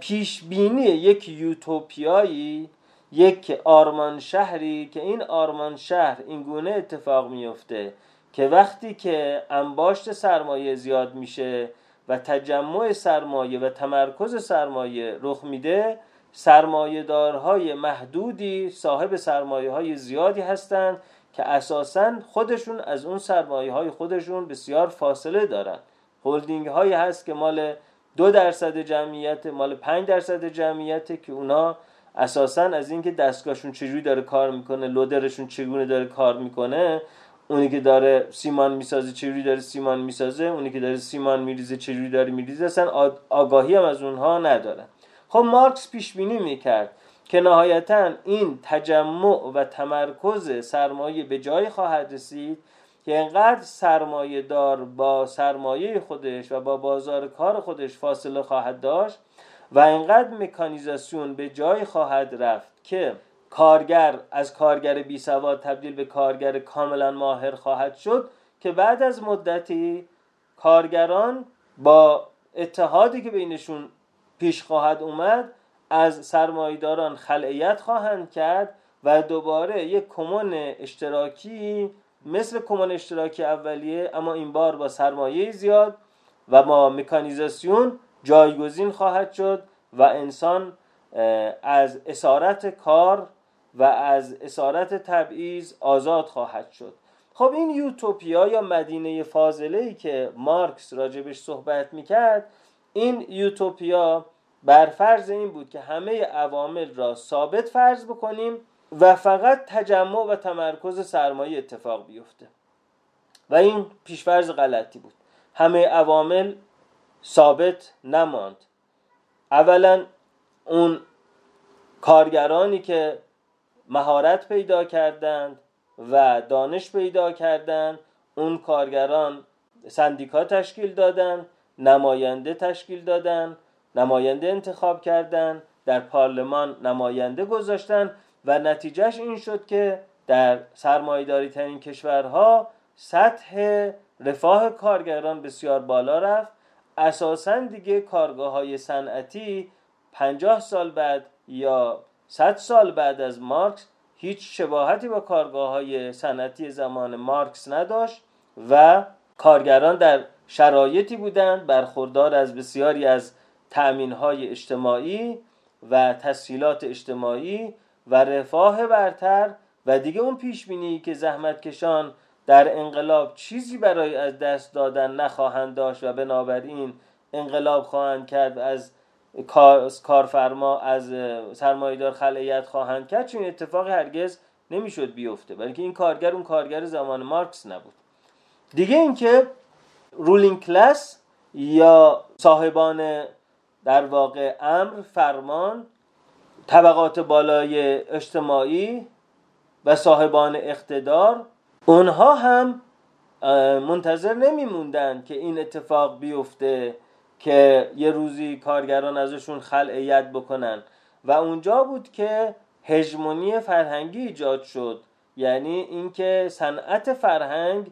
پیش بینی یک یوتوپیایی یک آرمان شهری که این آرمان شهر این گونه اتفاق میفته که وقتی که انباشت سرمایه زیاد میشه و تجمع سرمایه و تمرکز سرمایه رخ میده سرمایه دارهای محدودی صاحب سرمایه های زیادی هستند که اساسا خودشون از اون سرمایه های خودشون بسیار فاصله دارن. هولدینگ هایی هست که مال دو درصد جمعیت مال پنج درصد جمعیت که اونا اساسا از اینکه دستگاهشون چجوری داره کار می‌کنه لودرشون چگونه داره کار می‌کنه اونی که داره سیمان می‌سازه چجوری داره سیمان می‌سازه اونی که داره سیمان میریزه چجوری داره میریزه اصلا آگاهی هم از اونها نداره. خب مارکس پیش بینی می‌کرد که نهایتا این تجمع و تمرکز سرمایه به جای خواهد رسید که انقدر سرمایه دار با سرمایه خودش و با بازار کار خودش فاصله خواهد داشت و اینقدر مکانیزاسیون به جای خواهد رفت که کارگر از کارگر بی سواد تبدیل به کارگر کاملا ماهر خواهد شد که بعد از مدتی کارگران با اتحادی که بینشون پیش خواهد اومد از سرمایداران خلعیت خواهند کرد و دوباره یک کمون اشتراکی مثل کمون اشتراکی اولیه اما این بار با سرمایه زیاد و با مکانیزاسیون جایگزین خواهد شد و انسان از اسارت کار و از اسارت تبعیض آزاد خواهد شد. خب این یوتوپیا یا مدینه فاضله ای که مارکس راجبش صحبت می‌کرد این یوتوپیا بر فرض این بود که همه عوامل را ثابت فرض بکنیم و فقط تجمع و تمرکز سرمایه اتفاق بیفته. و این پیشفرض غلطی بود. همه عوامل ثابت نماند. اولا اون کارگرانی که مهارت پیدا کردند و دانش پیدا کردند اون کارگران سندیکا تشکیل دادن نماینده تشکیل دادن نماینده انتخاب کردن در پارلمان نماینده گذاشتن و نتیجهش این شد که در سرمایداری ترین کشورها سطح رفاه کارگران بسیار بالا رفت. اساسا دیگه کارگاه های صنعتی پنجاه سال بعد یا صد سال بعد از مارکس هیچ شباهتی با کارگاه های صنعتی زمان مارکس نداشت و کارگران در شرایطی بودند برخوردار از بسیاری از تأمین های اجتماعی و تسهیلات اجتماعی و رفاه برتر و دیگه اون پیش بینی که زحمت کشان در انقلاب چیزی برای از دست دادن نخواهند داشت و بنابراین انقلاب خواهند کرد و از کارفرما از سرمایدار خلعیت خواهند کرد چون اتفاقی هرگز نمی‌شد بیفته. بلکه این کارگر اون کارگر زمان مارکس نبود. دیگه اینکه رولینگ کلاس یا صاحبان در واقع امر فرمان طبقات بالای اجتماعی و صاحبان اقتدار اونها هم منتظر نمیموندن که این اتفاق بیفته که یه روزی کارگران ازشون خلع بکنن. و اونجا بود که هژمونی فرهنگی ایجاد شد. یعنی اینکه صنعت فرهنگ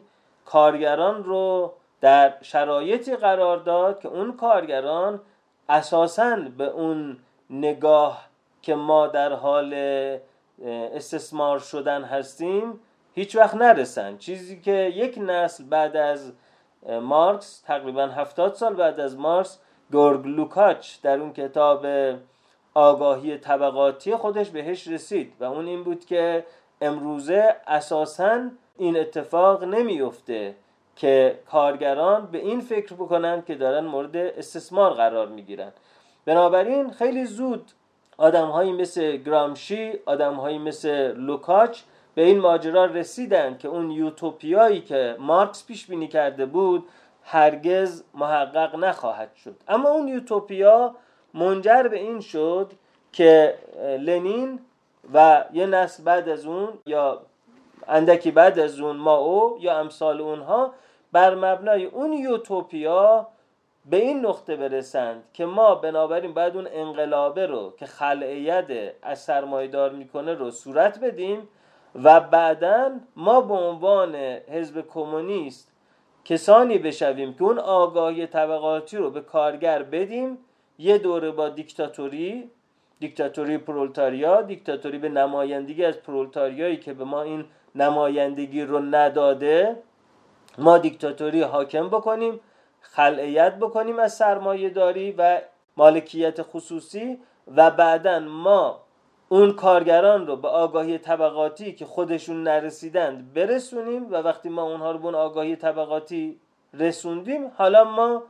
کارگران رو در شرایطی قرار داد که اون کارگران اساساً به اون نگاه که ما در حال استثمار شدن هستیم هیچ وقت نرسن. چیزی که یک نسل بعد از مارکس تقریبا هفتاد سال بعد از مارکس گورگ لوکاچ در اون کتاب آگاهی طبقاتی خودش بهش رسید و اون این بود که امروزه اساسا این اتفاق نمیفته که کارگران به این فکر بکنند که دارن مورد استثمار قرار می‌گیرن. بنابراین خیلی زود آدم هایی مثل گرامشی آدم هایی مثل لوکاچ به این ماجرا رسیدن که اون یوتوپیایی که مارکس پیش بینی کرده بود هرگز محقق نخواهد شد. اما اون یوتوپیا منجر به این شد که لنین و یه نسل بعد از اون یا اندکی بعد از اون او یا امثال اونها بر مبنای اون یوتوپیا به این نقطه برسند که ما بنابراین باید اون انقلابه رو که خلعیت از سرمایدار می‌کنه رو صورت بدیم و بعدا ما به عنوان حزب کمونیست کسانی بشویم که اون آگاهی طبقاتی رو به کارگر بدیم یه دوره با دیکتاتوری دیکتاتوری پرولتاریا دیکتاتوری به نمایندگی از پرولتاریایی که به ما این نمایندگی رو نداده ما دیکتاتوری حاکم بکنیم خلعیت بکنیم از سرمایه داری و مالکیت خصوصی و بعدا ما اون کارگران رو به آگاهی طبقاتی که خودشون نرسیدند برسونیم و وقتی ما اونها رو به اون آگاهی طبقاتی رسوندیم حالا ما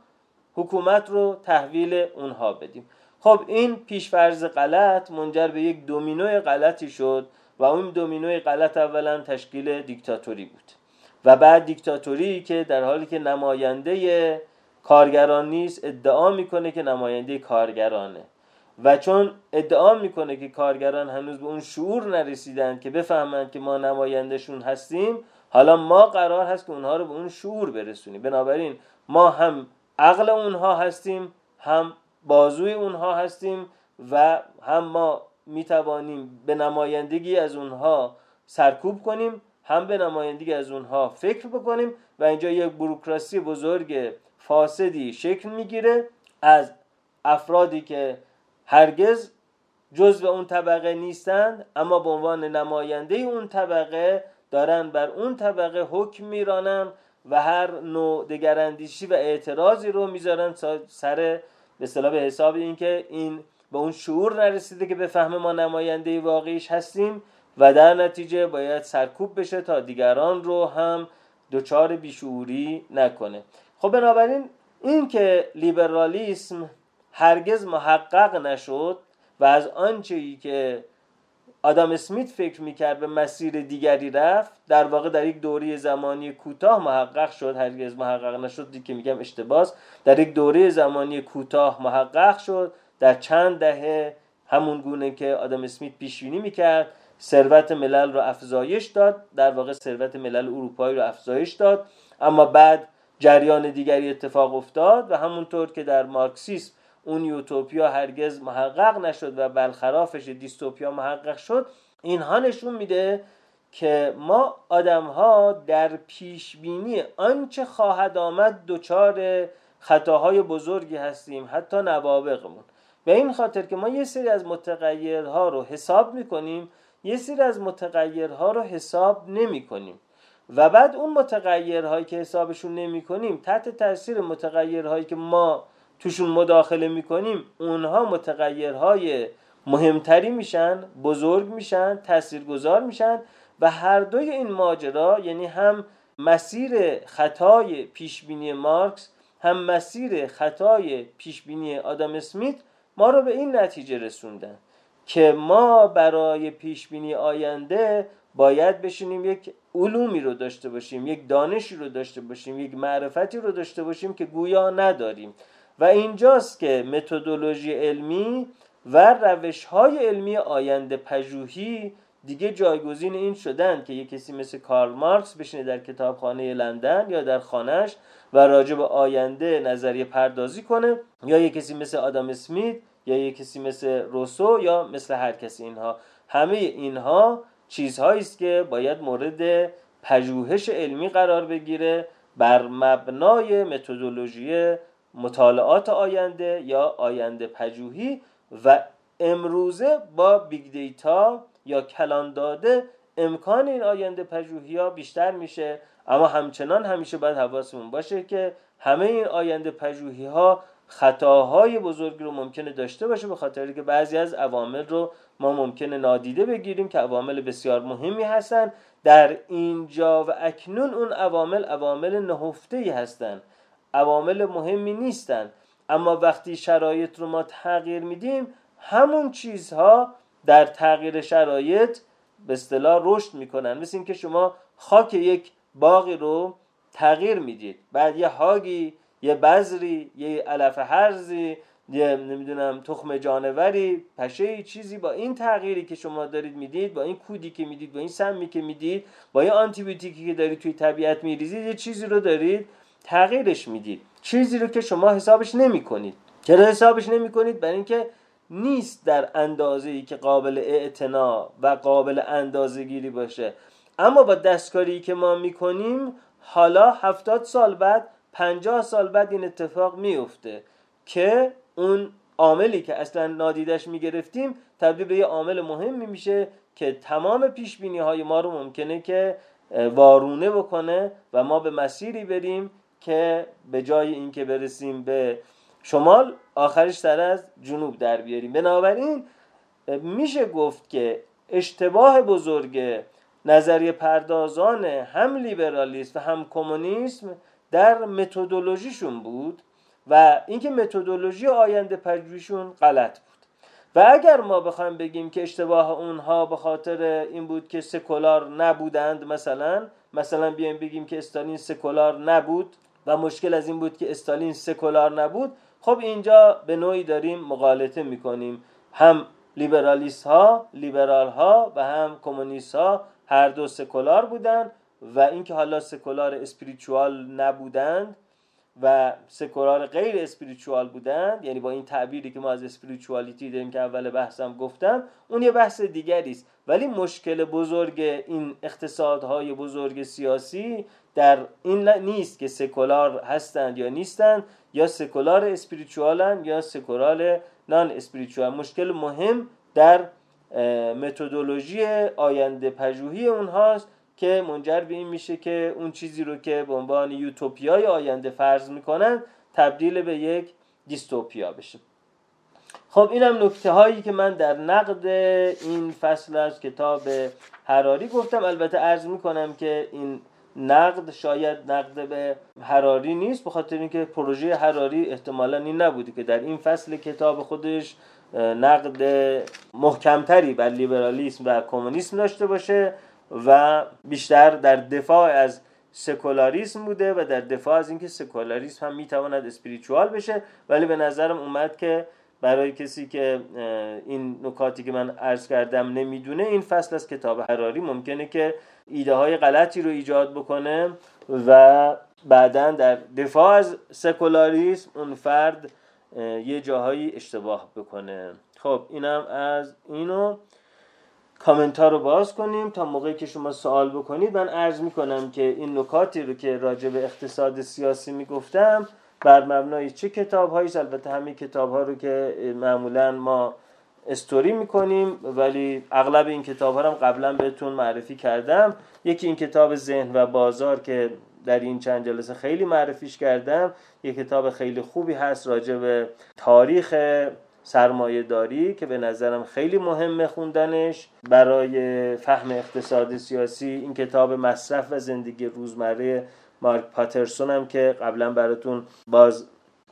حکومت رو تحویل اونها بدیم. خب این پیشفرز غلط منجر به یک دومینوی غلطی شد و اون دومینوی غلط اولا تشکیل دیکتاتوری بود. و بعد دیکتاتوری که در حالی که نماینده کارگران نیست ادعا می‌کنه که نماینده کارگرانه. و چون ادعا می‌کنه که کارگران هنوز به اون شعور نرسیدن که بفهمند که ما نمایندهشون هستیم حالا ما قرار هست که اونها رو به اون شعور برسونیم. بنابراین ما هم عقل اونها هستیم هم بازوی اونها هستیم و هم ما می‌توانیم به نمایندگی از اونها سرکوب کنیم. هم به نمایندگی از اونها فکر بکنیم و اینجا یک بروکراسی بزرگ فاسدی شکل می‌گیره از افرادی که هرگز جزء اون طبقه نیستند اما به عنوان نماینده اون طبقه دارن بر اون طبقه حکم میرانن و هر نوع دگراندیشی و اعتراضی رو می‌ذارن سر به اصطلاح به حساب اینکه این به اون شعور نرسیده که به فهم ما نماینده واقعیش هستیم. و در نتیجه باید سرکوب بشه تا دیگران رو هم دچار بیشعوری نکنه. خب بنابراین این که لیبرالیسم هرگز محقق نشد و از آنچه که آدم اسمیت فکر می‌کرد به مسیر دیگری رفت در واقع در یک دوره زمانی کوتاه محقق شد هرگز محقق نشد که میگم اشتباس. در یک دوره زمانی کوتاه محقق شد. در چند دهه همون گونه که آدم اسمیت پیش بینی می‌کرد. ثروت ملل رو افزایش داد. در واقع ثروت ملل اروپایی رو افزایش داد. اما بعد جریان دیگری اتفاق افتاد و همونطور که در مارکسیسم اون یوتوپیا هرگز محقق نشد و بلخرافش دیستوپیا محقق شد اینها نشون میده که ما آدم ها در پیش بینی آنچه خواهد آمد دچار خطاهای بزرگی هستیم حتی نوابقمون. به این خاطر که ما یه سری از متغیرها رو حساب می‌کنیم یه سری از متغیرها رو حساب نمی کنیم. و بعد اون متغیرهایی که حسابشون نمی کنیم تحت تاثیر متغیرهایی که ما توشون مداخله می‌کنیم اونها متغیرهای مهمتری میشن بزرگ میشن تاثیرگذار میشن و هر دوی این ماجرا یعنی هم مسیر خطای پیشبینی مارکس هم مسیر خطای پیشبینی آدم اسمیت ما رو به این نتیجه رسوندن. که ما برای پیشبینی آینده باید بشینیم یک علومی رو داشته باشیم یک دانشی رو داشته باشیم یک معرفتی رو داشته باشیم که گویا نداریم. و اینجاست که متدولوژی علمی و روش های علمی آینده پژوهی دیگه جایگزین این شدن که یک کسی مثل کارل مارکس بشینه در کتابخانه لندن یا در خانهش و راجع به آینده نظریه پردازی کنه یا یک کسی مثل آدم اسمیت یا یک کسی مثل روسو یا مثل هر کسی. اینها همه اینها چیزهایی است که باید مورد پژوهش علمی قرار بگیره بر مبنای متدولوژی مطالعات آینده یا آینده پژوهی و امروزه با big data یا کلان داده امکان این آینده پژوهی ها بیشتر میشه. اما همچنان همیشه باید حواسمون باشه که همه این آینده پژوهی ها خطاهای بزرگی رو ممکنه داشته باشه به خاطر که بعضی از عوامل رو ما ممکنه نادیده بگیریم که عوامل بسیار مهمی هستن. در اینجا و اکنون اون عوامل عوامل نهفته ای هستن. عوامل مهمی نیستن. اما وقتی شرایط رو ما تغییر میدیم همون چیزها در تغییر شرایط به اصطلاح رشد می‌کنن. مثل اینکه شما خاک یک باقی رو تغییر می‌دید. بعد یه هاگی یه بذری یه علف هرزی یه نمی‌دونم تخم جانوری پشه چیزی با این تغییری که شما دارید می‌دید با این کودی که می‌دید با این سمی که می‌دید با این آنتیبیوتیکی که دارید توی طبیعت میریزید یه چیزی رو دارید تغییرش می‌دید. چیزی رو که شما حسابش نمی کنید چرا حسابش نمی کنید برای اینکه نیست در اندازه ای که قابل اعتنا و قابل اندازه گیری باشه. اما با دستکاری که ما می‌کنیم حالا هفتاد سال بعد پنجاه سال بعد این اتفاق میفته که اون عاملی که اصلا نادیدش می‌گرفتیم تبدیل به یه عامل مهمی میشه که تمام پیش بینی های ما رو ممکنه که وارونه بکنه و ما به مسیری بریم که به جای اینکه برسیم به شمال آخرش سر از جنوب در بیاریم. بنابراین میشه گفت که اشتباه بزرگ نظریه پردازان هم لیبرالیسم و هم کمونیسم در متدولوژیشون بود و اینکه متدولوژی آینده پژوهیشون غلط بود. و اگر ما بخوایم بگیم که اشتباه اونها به خاطر این بود که سکولار نبودند مثلا مثلا بیایم بگیم که استالین سکولار نبود و مشکل از این بود که استالین سکولار نبود خب اینجا به نوعی داریم مقالطه می‌کنیم. هم لیبرالیست ها لیبرال ها و هم کمونیست ها هر دو سکولار بودند و اینکه حالا سکولار اسپریچوال نبودند و سکولار غیر اسپریچوال بودند یعنی با این تعبیری که ما از اسپریچوالیتی داریم که اول بحثم گفتم اون یه بحث دیگری است. ولی مشکل بزرگ این اقتصادهای بزرگ سیاسی در این نیست که سکولار هستند یا نیستند یا سکولار اسپریچوالن یا سکولار نان اسپریچوال مشکل مهم در متدولوژی آینده پژوهی اونهاست. که منجر به این میشه که اون چیزی رو که به عنوان یوتوپیای آینده فرض می‌کنن تبدیل به یک دیستوپیا بشه. خب اینم نکته هایی که من در نقد این فصل از کتاب حراری گفتم. البته عرض می‌کنم که این نقد شاید نقد به حراری نیست به خاطر اینکه پروژه حراری احتمالا این نبوده که در این فصل کتاب خودش نقد محکمتری بر لیبرالیسم و کمونیسم داشته باشه. و بیشتر در دفاع از سکولاریسم بوده و در دفاع از اینکه سکولاریسم هم می‌تواند اسپریچوال بشه. ولی به نظرم اومد که برای کسی که این نکاتی که من عرض کردم نمی‌دونه این فصل از کتاب حراری ممکنه که ایده های غلطی رو ایجاد بکنه و بعدا در دفاع از سکولاریسم اون فرد یه جاهایی اشتباه بکنه. خب اینم از اینو. کامنت ها رو باز کنیم تا موقعی که شما سوال بکنید. من عرض می‌کنم که این نکاتی رو که راجع به اقتصاد سیاسی می‌گفتم بر مبنای چه کتاب هایی البته همین کتاب ها رو که معمولا ما استوری می‌کنیم ولی اغلب این کتاب ها رو قبلا بهتون معرفی کردم. یکی این کتاب ذهن و بازار که در این چند جلسه خیلی معرفیش کردم. یک کتاب خیلی خوبی هست راجع به تاریخ سرمایه داری که به نظرم خیلی مهمه خوندنش. برای فهم اقتصاد سیاسی این کتاب مصرف و زندگی روزمره مارک پاترسون هم که قبلا براتون باز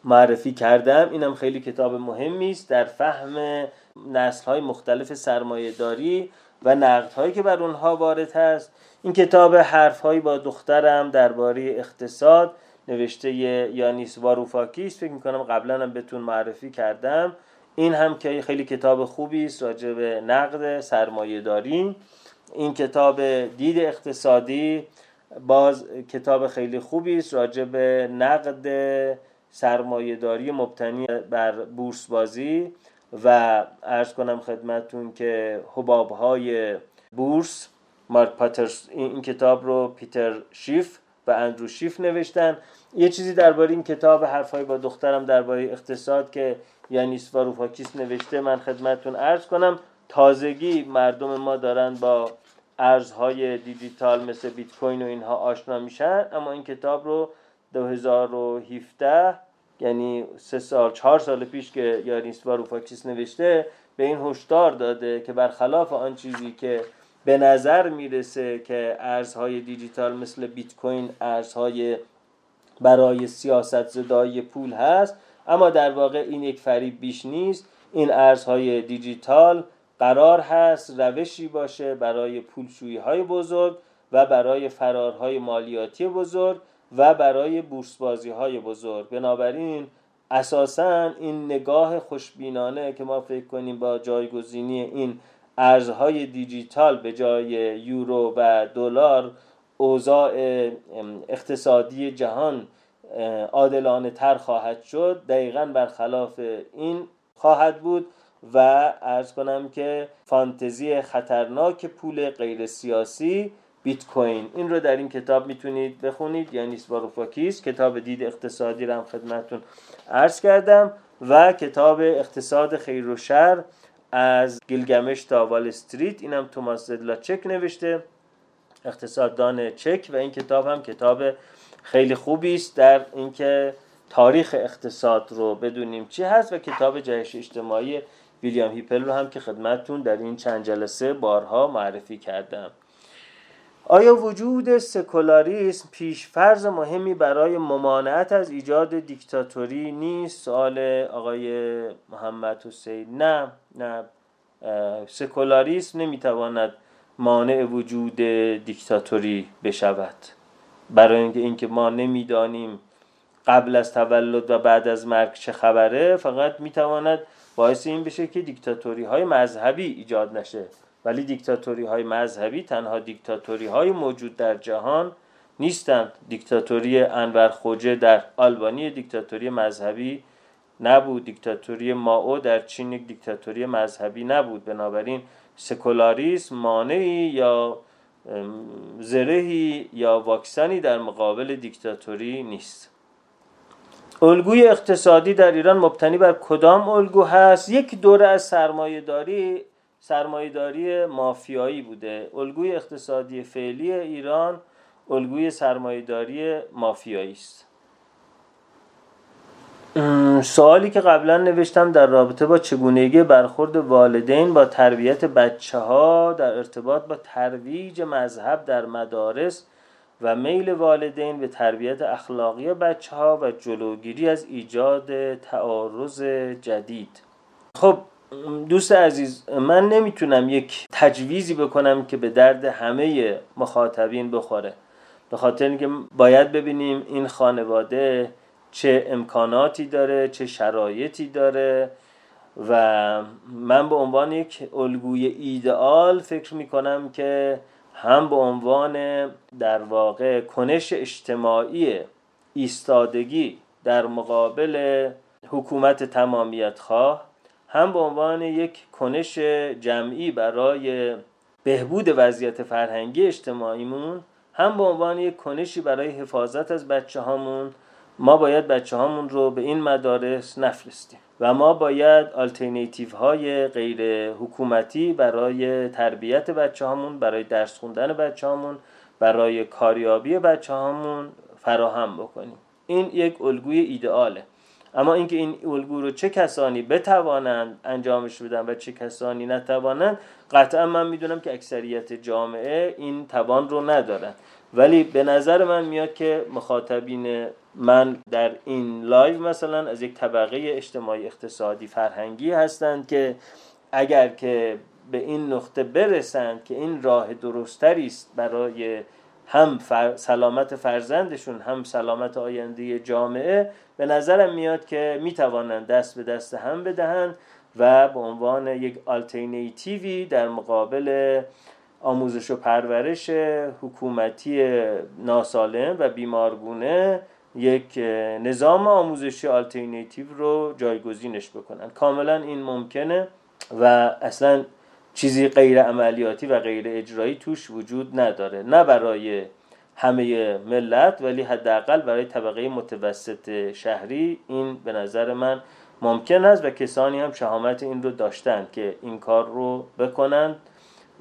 معرفی کردم اینم خیلی کتاب مهمی است در فهم نسل های مختلف سرمایه داری و نقد هایی که بر اونها وارد هست. این کتاب حرف هایی با دخترم درباره اقتصاد نوشته یانیس واروفاکیس فکر می‌کنم قبلا هم بهتون معرفی کردم. این هم که خیلی کتاب خوبی است راجع به نقد سرمایه داری این کتاب دید اقتصادی باز کتاب خیلی خوبی است راجع به نقد سرمایه داری مبتنی بر بورس بازی و ارز کنم خدمتون که حباب های بورس مارک پاترس این کتاب رو پیتر شیف و اندرو شیف نوشتن. یه چیزی درباره این کتاب حرفهای با دخترم درباره اقتصاد که یانیس واروفاکیس نوشته من خدمتون عرض کنم تازگی مردم ما دارن با ارزهای دیجیتال مثل بیت کوین و اینها آشنا میشن. اما این کتاب رو 2017 یعنی سه سال چهار سال پیش که یانیس واروفاکیس نوشته به این هشدار داده که برخلاف آن چیزی که به نظر می‌رسه که ارزهای دیجیتال مثل بیت کوین ارزهای برای سیاست زدایی پول هست اما در واقع این یک فریب بیش نیست. این ارزهای دیجیتال قرار هست روشی باشه برای پولشویی های بزرگ و برای فرارهای مالیاتی بزرگ و برای بورسبازی های بزرگ. بنابراین اساسا این نگاه خوشبینانه که ما فکر کنیم با جایگزینی این ارزهای دیجیتال به جای یورو و دلار اوضاع اقتصادی جهان عادلانه تر خواهد شد. دقیقا برخلاف این خواهد بود و ارز کنم که فانتزی خطرناک پول غیر سیاسی بیت کوین. این رو در این کتاب می‌تونید بخونید. یعنی واروفاکیس کتاب دید اقتصادی رو هم خدمتون عرض کردم و کتاب اقتصاد خیر و شر از گیلگمش تا وال استریت. اینم توماس چک نوشته اقتصاددان چک. و این کتاب هم کتاب خیلی خوبی است در اینکه تاریخ اقتصاد رو بدونیم چی هست و کتاب جهش اجتماعی ویلیام هیپل رو هم که خدمتتون در این چند جلسه بارها معرفی کردم. آیا وجود سکولاریسم پیشفرز مهمی برای ممانعت از ایجاد دیکتاتوری نیست؟ سوال آقای محمد حسین. نه نه. سکولاریسم نمی‌تواند مانع وجود دیکتاتوری بشود. برای اینکه اینکه ما نمی‌دانیم قبل از تولد و بعد از مرگ چه خبره فقط می‌تواند باعث این بشه که دیکتاتوری های مذهبی ایجاد نشه. ولی دیکتاتوری های مذهبی تنها دیکتاتوری های موجود در جهان نیستند. دیکتاتوری انور خوجه در آلبانی دیکتاتوری مذهبی نبود. دیکتاتوری ماو در چین یک دیکتاتوری مذهبی نبود. بنابراین سکولاریسم مانعی یا زرهی یا واکسنی در مقابل دیکتاتوری نیست. الگوی اقتصادی در ایران مبتنی بر کدام الگو هست؟ یک دوره از سرمایه داری سرمایهداری مافیایی بوده. الگوی اقتصادی فعلی ایران الگوی سرمایهداری مافیایی است. سوالی که قبلا نوشتم در رابطه با چگونگی برخورد والدین با تربیت بچه ها در ارتباط با ترویج مذهب در مدارس و میل والدین به تربیت اخلاقی بچه ها و جلوگیری از ایجاد تعارض جدید. خب دوست عزیز من نمی‌تونم یک تجویزی بکنم که به درد همه مخاطبین بخوره به خاطر اینکه باید ببینیم این خانواده چه امکاناتی داره چه شرایطی داره و من به عنوان یک الگوی ایدئال فکر می‌کنم که هم به عنوان در واقع کنش اجتماعی ایستادگی در مقابل حکومت تمامیت خواه هم به عنوان یک کنش جمعی برای بهبود وضعیت فرهنگی اجتماعیمون هم به عنوان یک کنشی برای حفاظت از بچه هامون ما باید بچه هامون رو به این مدارس نفرستیم و ما باید آلترنیتیو های غیر حکومتی برای تربیت بچه هامون برای درس خوندن بچه هامون برای کاریابی بچه هامون فراهم بکنیم. این یک الگوی ایدئاله. اما اینکه این الگو رو چه کسانی بتوانند انجامش بدن و چه کسانی نتوانند قطعا من می‌دونم که اکثریت جامعه این توان رو ندارن. ولی به نظر من میاد که مخاطبین من در این لایو مثلا از یک طبقه اجتماعی اقتصادی فرهنگی هستند که اگر که به این نقطه برسند که این راه درست‌تری است برای هم سلامت فرزندشون هم سلامت آینده جامعه به نظرم میاد که می‌توانند دست به دست هم بدهند و به عنوان یک آلترنیتیوی در مقابل آموزش و پرورش حکومتی ناسالم و بیمارگونه یک نظام آموزشی آلترناتیو رو جایگزینش بکنن. کاملا این ممکنه و اصلا چیزی غیر عملیاتی و غیر اجرایی توش وجود نداره. نه برای همه ملت ولی حداقل برای طبقه متوسط شهری این به نظر من ممکن است و کسانی هم شهامت این رو داشتن که این کار رو بکنند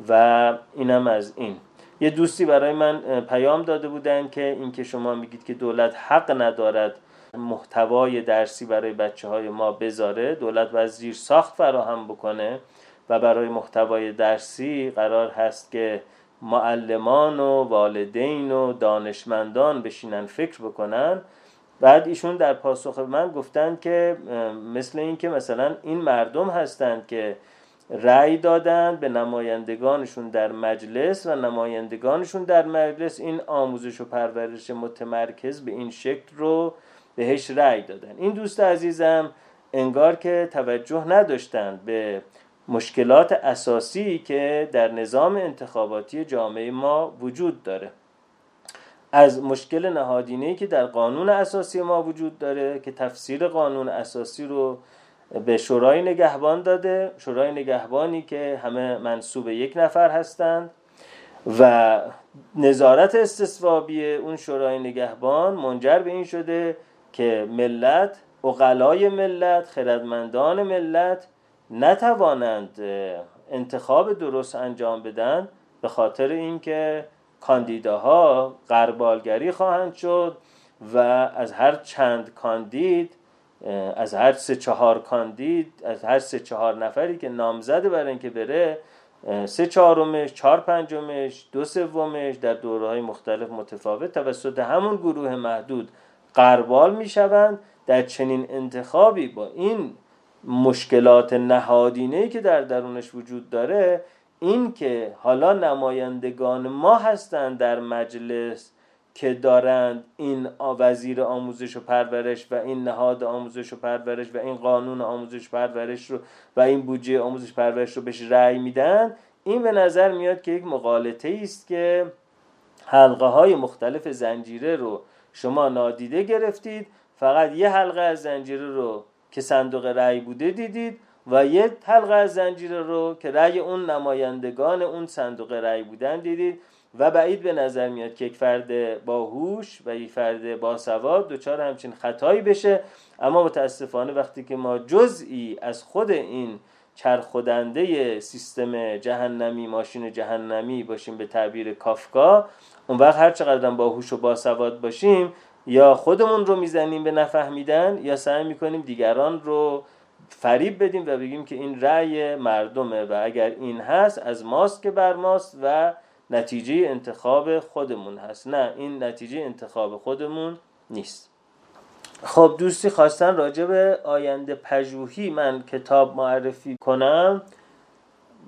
و اینم از این. یه دوستی برای من پیام داده بودن که اینکه شما میگید که دولت حق ندارد محتوای درسی برای بچه های ما بذاره دولت و زیر ساخت فراهم بکنه. و برای محتوای درسی قرار هست که معلمان و والدین و دانشمندان بشینن فکر بکنن. بعد ایشون در پاسخ من گفتن که مثل اینکه مثلا این مردم هستند که رأی دادن به نمایندگانشون در مجلس و نمایندگانشون در مجلس این آموزش و پرورش متمرکز به این شکل رو بهش رأی دادن. این دوست عزیزم انگار که توجه نداشتند به مشکلات اساسی که در نظام انتخاباتی جامعه ما وجود داره. از مشکل نهادینه‌ای که در قانون اساسی ما وجود داره که تفسیر قانون اساسی رو به شورای نگهبان داده شورای نگهبانی که همه منصوب یک نفر هستند و نظارت استصوابی اون شورای نگهبان منجر به این شده که ملت اقلای ملت خردمندان ملت نتوانند انتخاب درست انجام بدن به خاطر اینکه کاندیداها قربالگری خواهند شد و از هر چند کاندید از هر سه چهار کاندید از هر سه چهار نفری که نامزده برای اینکه بره سه چهارمش چهار پنجمش دو سومش در دوره های مختلف متفاوت توسط همون گروه محدود قربال می‌شوند. در چنین انتخابی با این مشکلات نهادینه که در درونش وجود داره این که حالا نمایندگان ما هستند در مجلس که دارند این وزیر آموزش و پرورش و این نهاد آموزش و پرورش و این قانون آموزش و پرورش رو و این بودجه آموزش و پرورش رو بهش رأی میدن این به نظر میاد که یک مقالطه است که حلقه های مختلف زنجیره رو شما نادیده گرفتید فقط یه حلقه از زنجیره رو که صندوق رأی بوده دیدید و یه حلقه از زنجیره رو که رأی اون نمایندگان اون صندوق رأی بودن دیدید و بعید به نظر میاد که یک فرد باهوش و یک فرد باسواد دچار همچین خطایی بشه. اما متاسفانه وقتی که ما جزئی از خود این چرخدنده سیستم جهنمی ماشین جهنمی باشیم به تعبیر کافکا اون وقت هر چقدر باهوش و باسواد باشیم یا خودمون رو می‌زنیم به نفهمیدن یا سعی می‌کنیم دیگران رو فریب بدیم و بگیم که این رأی مردمه و اگر این هست از ماست که بر ماست و نتیجه انتخاب خودمون هست. نه این نتیجه انتخاب خودمون نیست. خب دوستی خواستن راجع به آینده پژوهی من کتاب معرفی کنم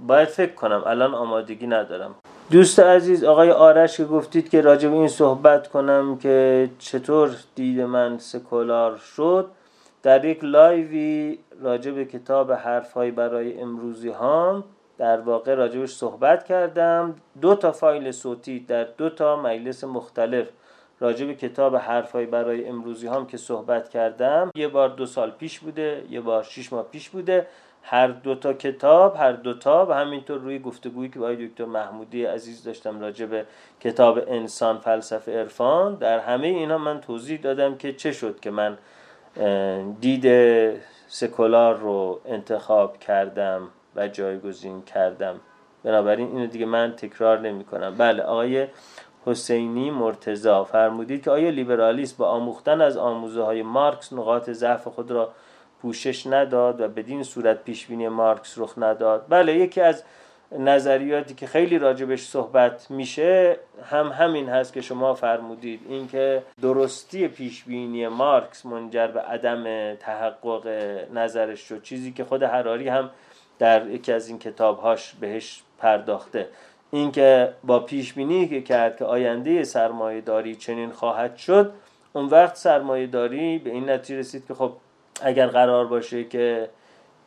باید فکر کنم. الان آمادگی ندارم. دوست عزیز آقای آرش که گفتید که راجع به این صحبت کنم که چطور دید من سکولار شد. در یک لایوی راجع به کتاب حرفهایی برای امروزی هام در واقع راجبش صحبت کردم. دو تا فایل صوتی در دو تا مجلس مختلف راجع به کتاب حرفهایی برای امروزی هم که صحبت کردم. یه بار دو سال پیش بوده یه بار شیش ماه پیش بوده. هر دو تا کتاب هر دو تا و همینطور روی گفتگویی که با دکتر محمودی عزیز داشتم راجع به کتاب انسان فلسفه عرفان در همه اینا من توضیح دادم که چه شد که من دید سکولار رو انتخاب کردم و جایگزین کردم. بنابراین اینو دیگه من تکرار نمی کنم. بله آقای حسینی مرتزا فرمودید که آیا لیبرالیسم با آموختن از آموزه های مارکس نقاط ضعف خود را پوشش نداد و بدین صورت پیشبینی مارکس رخ نداد. بله یکی از نظریاتی که خیلی راجبش صحبت میشه هم همین هست که شما فرمودید اینکه درستی پیشبینی مارکس منجر به عدم تحقق نظرش شد چیزی که خود حراری هم در یکی از این کتابهاش بهش پرداخته. اینکه با پیش بینی که کرد که آینده سرمایه داری چنین خواهد شد اون وقت سرمایه داری به این نتیجه رسید که خب اگر قرار باشه که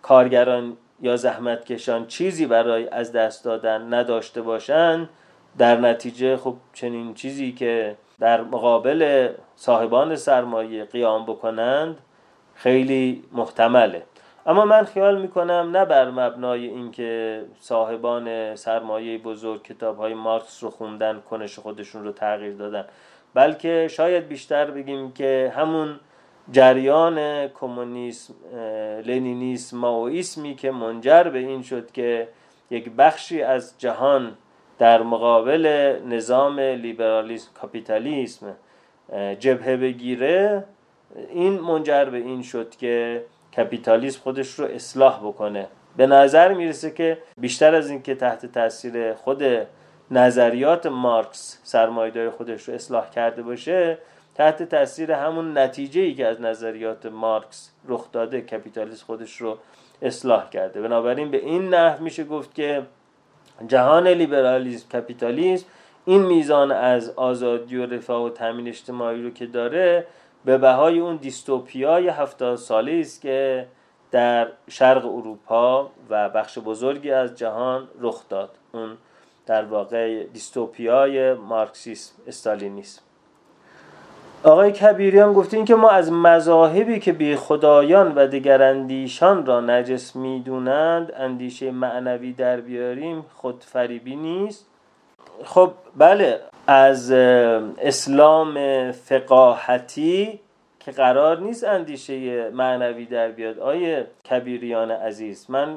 کارگران یا زحمت کشان چیزی برای از دست دادن نداشته باشند در نتیجه خب چنین چیزی که در مقابل صاحبان سرمایه قیام بکنند خیلی محتمله. اما من خیال می‌کنم نه بر مبنای اینکه صاحبان سرمایه بزرگ کتاب های مارکس رو خوندن کنش خودشون رو تغییر دادن بلکه شاید بیشتر بگیم که همون جریان کمونیسم لنینیسم ماویسمی که منجر به این شد که یک بخشی از جهان در مقابل نظام لیبرالیسم کاپیتالیسم جبهه بگیره این منجر به این شد که کپیتالیسم خودش رو اصلاح بکنه. به نظر می‌رسه که بیشتر از اینکه تحت تاثیر خود نظریات مارکس سرمایه‌داری خودش رو اصلاح کرده باشه تحت تاثیر همون نتیجه ای که از نظریات مارکس رخ داده کپیتالیسم خودش رو اصلاح کرده. بنابراین به این نحو میشه گفت که جهان لیبرالیسم کپیتالیسم این میزان از آزادی و رفاه و تامین اجتماعی رو که داره به بهای اون دیستوپیای هفتاد ساله است که در شرق اروپا و بخش بزرگی از جهان رخ داد. اون در واقع دیستوپیای مارکسیسم استالینیسم. آقای کبیریان گفتین که ما از مذاهبی که بی خدایان و دیگر اندیشان را نجس می‌دونند اندیشه معنوی در بیاریم خود فریبی نیست. خب بله از اسلام فقاهتی که قرار نیست اندیشه معنوی در بیاد. آیه کبیریان عزیز من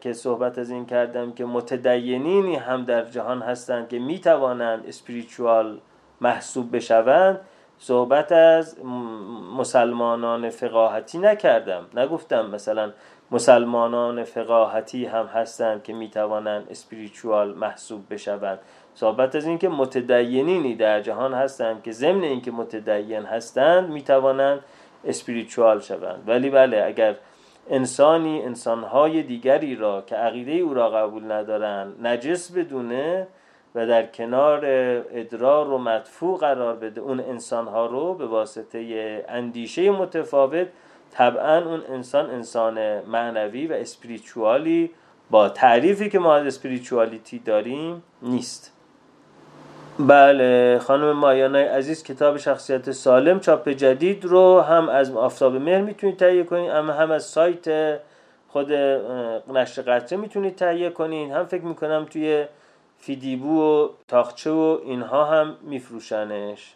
که صحبت از این کردم که متدینینی هم در جهان هستند که می‌توانند اسپریچوال محسوب بشوند. صحبت از مسلمانان فقاهتی نکردم. نگفتم مثلا مسلمانان فقاهتی هم هستند که می‌توانند اسپریچوال محسوب بشوند. صحبت از اینکه متدینینی در جهان هستند که ضمن اینکه متدین هستند می‌توانند اسپریچوال شوند. ولی بله اگر انسانی انسانهای دیگری را که عقیده او را قبول ندارند نجس بدونه و در کنار ادرار و مدفوع قرار بده. اون انسانها رو به واسطه اندیشه متفاوت طبعا اون انسان انسان معنوی و اسپریچوالی با تعریفی که ما از spirituality داریم نیست. بله خانم مایانای عزیز کتاب شخصیت سالم چاپ جدید رو هم از آفتاب مهر می‌تونید تهیه کنید اما هم از سایت خود نشر قطره می‌تونید تهیه کنید هم فکر می‌کنم توی فیدیبو و تاخچه و اینها هم میفروشنش.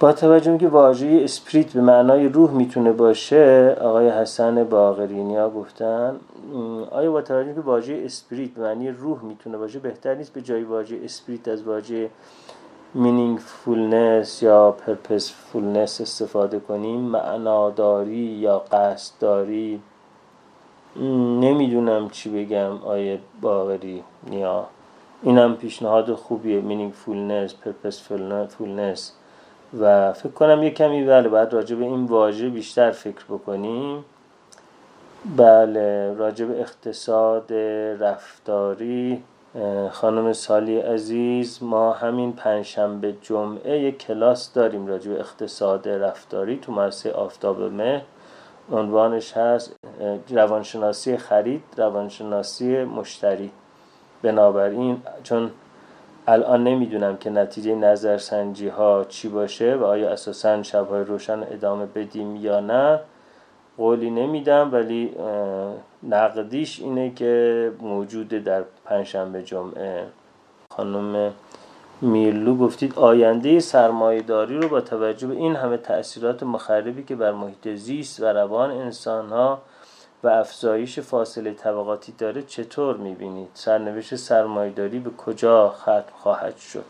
با توجه که واژه spirit به معنای روح می‌تونه باشه آقای حسن باقری نیا گفتن آیا با توجه که واژه spirit به معنی روح می‌تونه باشه بهتر نیست به جای واژه spirit از واژه meaningfulness یا purposefulness استفاده کنیم؟ معناداری یا قصدداری؟ نمی‌دونم چی بگم آقای باقری نیا. اینم پیشنهاد خوبیه meaningfulness purposefulness و فکر کنم یه کمی بله باید راجع به این واژه بیشتر فکر بکنیم. بله راجع به اقتصاد رفتاری خانم سالی عزیز ما همین پنجشنبه جمعه یک کلاس داریم راجع به اقتصاد رفتاری تو مدرسه آفتاب مه عنوانش هست روانشناسی خرید روانشناسی مشتری. بنابراین چون الان نمی‌دونم که نتیجه نظرسنجی ها چی باشه و آیا اساسا شبهای روشن ادامه بدیم یا نه قولی نمیدم ولی نقدیش اینه که موجوده در پنجشنبه جمعه خانم میرلو گفتید آینده سرمایهداری رو با توجه به این همه تأثیرات مخربی که بر محیط زیست و روان انسان ها و افزایش فاصله طبقاتی داره چطور می‌بینید؟ سرنوشت سرمایهداری به کجا ختم خواهد شد؟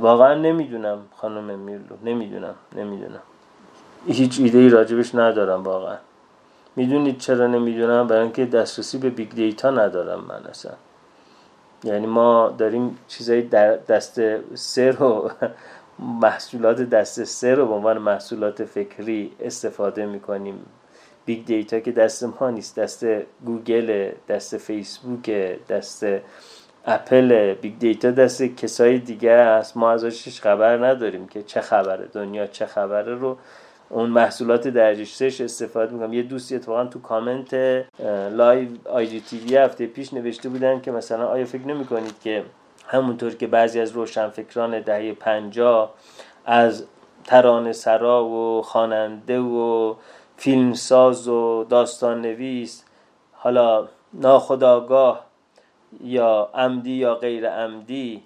واقعا نمی‌دونم خانم میرلو نمی‌دونم نمی‌دونم. هیچ ایده ای راجبش ندارم واقعا. می‌دونید چرا نمی‌دونم؟ برای اینکه دسترسی به big data ندارم من اصلا یعنی ما داریم چیزای دست سه و محصولات دست سه رو به عنوان محصولات فکری استفاده می‌کنیم. big data که دست ما نیست دست گوگل دست فیسبوک دست اپل. big data دست کسای دیگه است. ما ازش خبر نداریم که چه خبره دنیا چه خبره رو اون محصولات درجه سه‌ش استفاده می‌کنم. یه دوستی اتفاقا تو کامنت لایو IGTV هفته پیش نوشته بودن که مثلا آیا فکر نمی کنید که همونطور که بعضی از روشنفکران دهه پنجاه از ترانه سرا و خواننده و فیلمساز و داستان نویس حالا ناخودآگاه یا عمدی یا غیر عمدی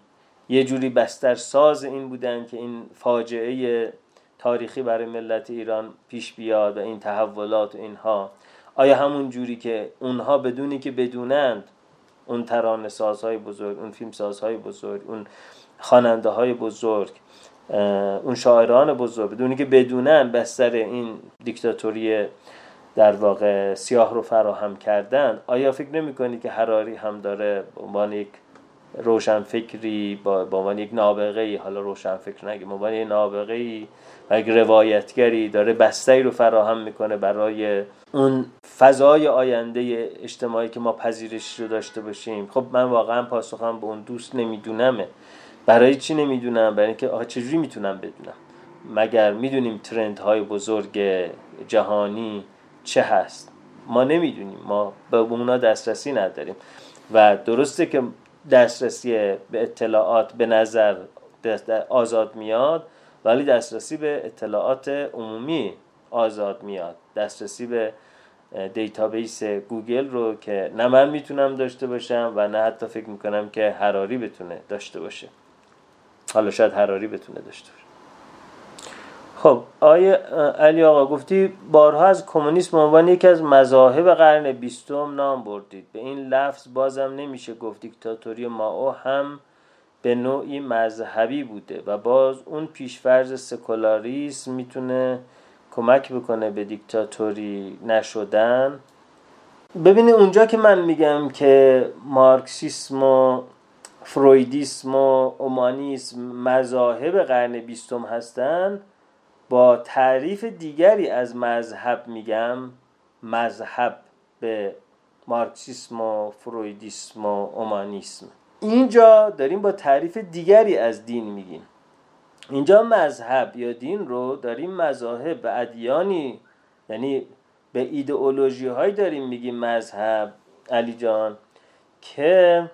یه جوری بستر ساز این بودن که این فاجعه تاریخی برای ملت ایران پیش بیاد و این تحولات و اینها. آیا همون جوری که اونها بدونی که بدونند اون ترانه سازهای بزرگ اون فیلم سازهای بزرگ اون خواننده های بزرگ اون شاعران بزرگ بدونی که بدونن بستر این دیکتاتوری در واقع سیاه رو فراهم کردن آیا فکر نمی کنی که حراری هم داره به عنوان یک روشن فکری با عنوان یک نابغه ای حالا روشن فکر نگیم عنوان یک نابغه ای و یک روایتگری داره بستری رو فراهم می‌کنه برای اون فضای آینده اجتماعی که ما پذیرش رو داشته باشیم. خب من واقعا پاسخم به اون دوست نمیدونمه. برای چی نمی‌دونم؟ برای اینکه آها چجوری می‌تونم بدونم؟ مگر می‌دونیم ترند های بزرگ جهانی چه هست؟ ما نمی‌دونیم. ما به اونا دسترسی نداریم. و درسته که دسترسی به اطلاعات به نظر آزاد میاد ولی دسترسی به اطلاعات عمومی آزاد میاد. دسترسی به database گوگل رو که نه من می‌تونم داشته باشم و نه حتی فکر می‌کنم که هراری بتونه داشته باشه. حالا شاید هراری بتونه داشته باشه. خب آقای علی آقا گفتی بارها از کمونیسم عنوان یکی از مذاهب قرن بیستم نام بردید. به این لفظ بازم نمیشه گفت دیکتاتوری مائو هم به نوعی مذهبی بوده و باز اون پیشفرز سکولاریسم می‌تونه کمک بکنه به دیکتاتوری نشدن. ببینید اونجا که من میگم که مارکسیسم و فرویدیسم و اومانیسم مذاهب قرن بیستم هستن با تعریف دیگری از مذهب میگم مذهب به مارکسیسم و فرویدیسم و اومانیسم. اینجا داریم با تعریف دیگری از دین میگیم. اینجا مذهب یا دین رو داریم مذاهب و ادیانی یعنی به ایدئولوژی های داریم میگیم مذهب علی جان که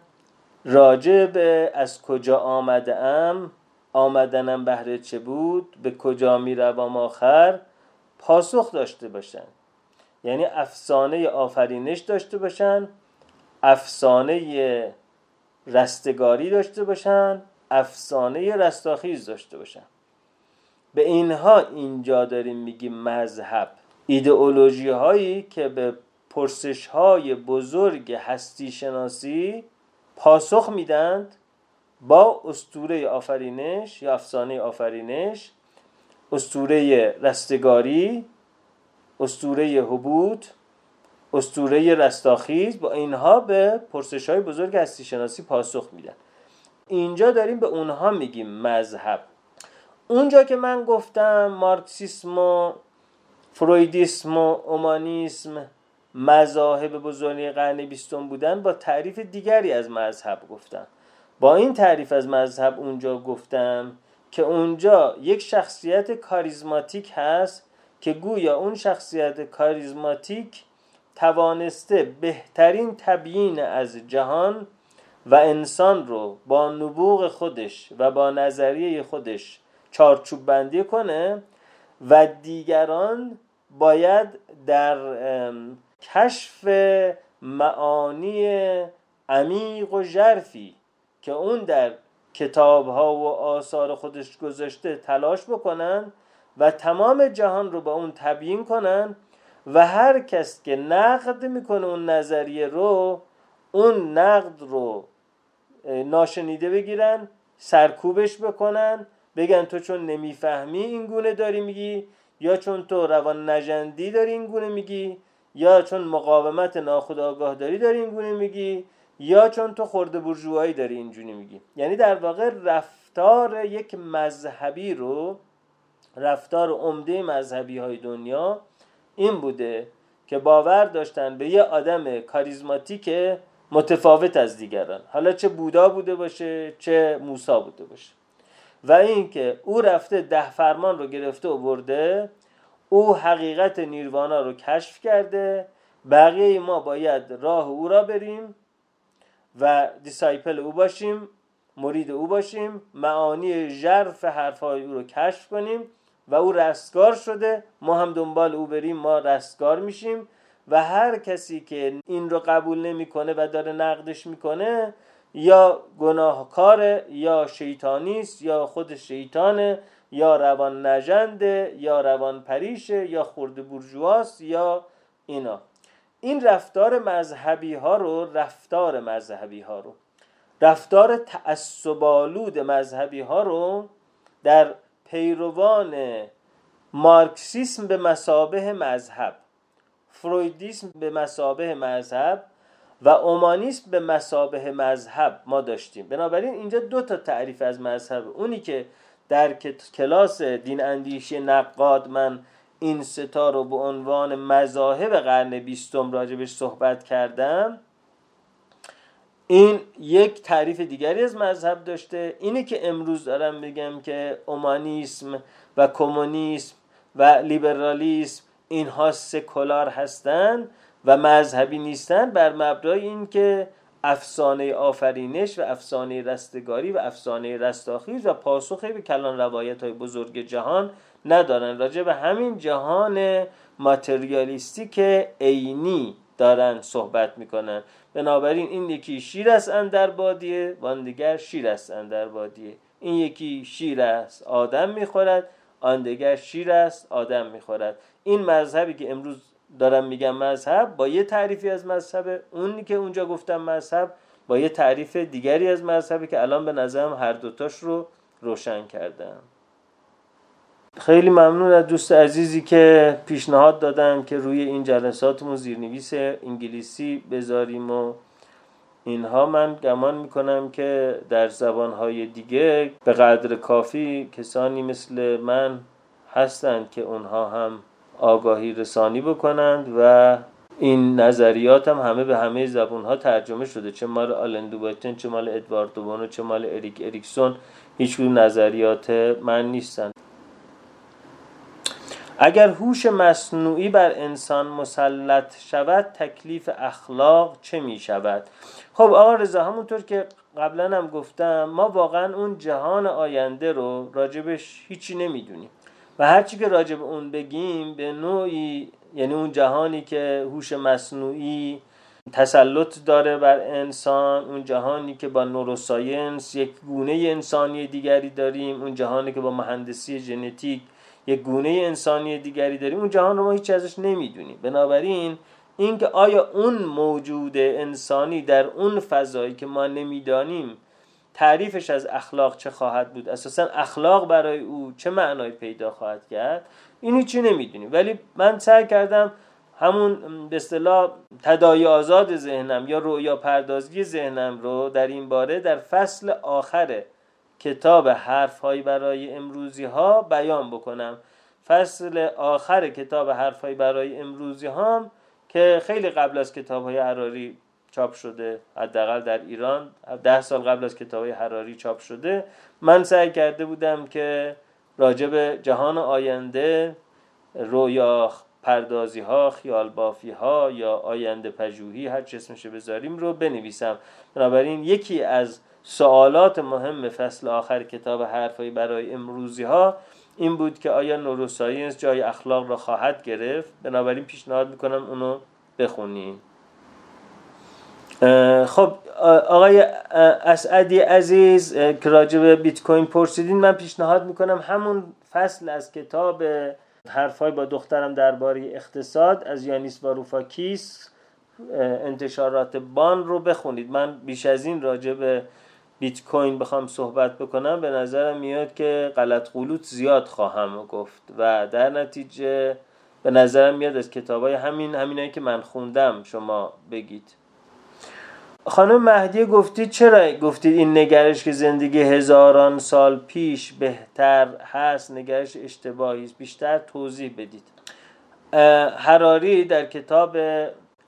راجع به از کجا آمده ام؟ آمدنم بهره چه بود؟ به کجا می‌روم آخر؟ پاسخ داشته باشن. یعنی افسانه آفرینش داشته باشن افسانه رستگاری داشته باشن افسانه رستاخیز داشته باشن. به اینها اینجا داریم میگیم مذهب. ایدئولوژی هایی که به پرسش های بزرگ هستی شناسی پاسخ میدند با استوره آفرینش یا افسانه آفرینش استوره رستگاری استوره حبود استوره رستاخیز با اینها به پرسش های بزرگ هستی شناسی پاسخ میدن. اینجا داریم به اونها میگیم مذهب. اونجا که من گفتم مارکسیسم و فرویدیسم و اومانیسم مذاهب بزرگی قرن بیستم بودن با تعریف دیگری از مذهب گفتم با این تعریف از مذهب اونجا گفتم که اونجا یک شخصیت کاریزماتیک هست که گویا اون شخصیت کاریزماتیک توانسته بهترین تبیین از جهان و انسان رو با نبوغ خودش و با نظریه خودش چارچوب بندی کنه و دیگران باید در کشف معانی عمیق و ژرفی که اون در کتاب ها و آثار خودش گذاشته تلاش بکنن و تمام جهان رو با اون تبیین کنن و هر کس که نقد می‌کنه اون نظریه رو اون نقد رو ناشنیده بگیرن سرکوبش بکنن بگن تو چون نمی‌فهمی این گونه داری میگی یا چون تو روان نجندی داری این گونه میگی یا چون مقاومت ناخودآگاه داری داری این گونه میگی یا چون تو خورده برجوهایی داری اینجوری میگی. یعنی در واقع رفتار یک مذهبی رو رفتار عمده مذهبی های دنیا این بوده که باور داشتن به یه آدم کاریزماتیک متفاوت از دیگران. حالا چه بودا بوده باشه چه موسا بوده باشه. و اینکه او رفته ده فرمان رو گرفته و برده او حقیقت نیروانا رو کشف کرده بقیه ما باید راه او را بریم و دیسایپل او باشیم مرید او باشیم معانی ژرف حرفهای او رو کشف کنیم و او رستگار شده. ما هم دنبال او بریم ما رستگار میشیم و هر کسی که این رو قبول نمی‌کنه و داره نقدش می‌کنه یا گناهکاره یا شیطانیست یا خود شیطانه یا روان نجنده یا روان پریشه یا خورده برجواست یا اینا. این رفتار مذهبی ها رو رفتار مذهبی ها رو رفتار تعصبالود مذهبی ها رو در پیروان مارکسیسم به مسابه مذهب فرویدیسم به مسابه مذهب و اومانیسم به مسابه مذهب ما داشتیم. بنابراین اینجا دو تا تعریف از مذهب. اونی که در کلاس دین اندیشی نقاد من این ستا رو به عنوان مذاهب قرن بیستم راجبش صحبت کردم این یک تعریف دیگری از مذهب داشته. اینه که امروز دارم بگم که اومانیسم و کمونیسم و لیبرالیسم اینها سکولار هستند و مذهبی نیستن. بر مبنای اینکه افسانه آفرینش و افسانه رستگاری و افسانه رستاخیز و پاسخی به کلان روایت های بزرگ جهان ندارن. راجع به همین جهان ماتریالیستیک عینی دارن صحبت می‌کنن. بنابراین این یکی شیر است اندر بادیه وان دیگر شیر است اندر بادیه. این یکی شیر است آدم می‌خورد آن دیگر شیر است آدم می‌خورد. این مذهبی که امروز دارم میگم مذهب با یه تعریفی از مذهب اونی که اونجا گفتم مذهب با یه تعریف دیگری از مذهبی که الان به نظرم هر دوتاش رو روشن کردم. خیلی ممنون از دوست عزیزی که پیشنهاد دادن که روی این جلساتمون زیرنویس انگلیسی بذاریم و اینها. من گمان می‌کنم که در زبانهای دیگه به قدر کافی کسانی مثل من هستند که اونها هم آگاهی رسانی بکنند و این نظریات هم همه به همه زبون ترجمه شده. چه مال آلندو بایتن چه مال ادوارد بونو چه مال اریک اریکسون هیچ نظریات من نیستند اگر هوش مصنوعی بر انسان مسلط شود تکلیف اخلاق چه می شود؟ خب آقا رضا همونطور که قبلا هم گفتم ما واقعا اون جهان آینده رو راجبش هیچی نمی‌دونیم. و هرچی که راجب اون بگیم به نوعی یعنی اون جهانی که هوش مصنوعی تسلط داره بر انسان اون جهانی که با نوروساینس یک گونه انسانی دیگری داریم اون جهانی که با مهندسی ژنتیک یک گونه انسانی دیگری داریم. اون جهان رو ما هیچ ازش نمی‌دونیم. بنابراین اینکه آیا اون موجود انسانی در اون فضایی که ما نمی‌دانیم تعریفش از اخلاق چه خواهد بود؟ اساسا اخلاق برای او چه معنای پیدا خواهد کرد؟ این هیچی نمی‌دونیم. ولی من سعی کردم همون به اصطلاح تدایی آزاد ذهنم یا رویا پردازی ذهنم رو در این باره در فصل آخر کتاب حرف های برای امروزی ها بیان بکنم. فصل آخر کتاب حرف های برای امروزی ها که خیلی قبل از کتاب های حراری چاپ شده حداقل در ایران ده سال قبل از کتاب های حراری چاپ شده. من سعی کرده بودم که راجب جهان آینده رویا پردازی ها خیال بافی ها یا آینده پژوهی هر چه اسمشه بذاریم رو بنویسم. بنابراین یکی از سوالات مهم فصل آخر کتاب حرفایی برای امروزی ها این بود که آیا نوروساینس جای اخلاق را خواهد گرفت؟ بنابراین پیشنهاد می‌کنم اونو بخونیم خب آقای اسعدی عزیز که به بیت کوین پرسیدین من پیشنهاد می‌کنم همون فصل از کتاب حرفای با دخترم درباره اقتصاد از یانیس واروفاکیس انتشارات بان رو بخونید. من بیش از این راجع به بیت کوین بخوام صحبت بکنم به نظرم میاد که غلط قلوت زیاد خواهم گفت و در نتیجه به نظرم میاد از کتابای همین همینایی که من خوندم شما بگید. خانم مهدی گفتید چرا؟ گفتید این نگرش که زندگی هزاران سال پیش بهتر هست نگرش اشتباهی است. بیشتر توضیح بدید. حراری در کتاب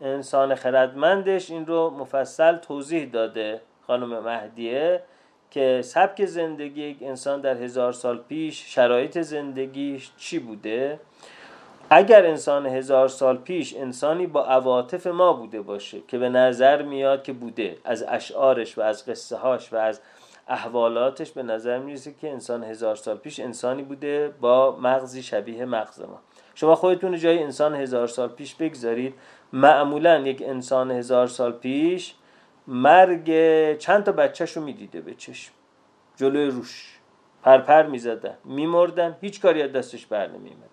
انسان خردمندش این رو مفصل توضیح داده. خانم مهدیه که سبک زندگی یک انسان در هزار سال پیش شرایط زندگیش چی بوده؟ اگر انسان هزار سال پیش انسانی با عواطف ما بوده باشه که به نظر میاد که بوده از اشعارش و از قصه هاش و از احوالاتش به نظر می‌رسه که انسان هزار سال پیش انسانی بوده با مغزی شبیه مغز ما. شما خودتون جای انسان هزار سال پیش بگذارید. معمولا یک انسان هزار سال پیش مرگ چند تا بچهش رو می‌دیده به چشم. جلوی روش. پرپر می‌زدن میمردن هیچ کاری از دستش بر نمیمد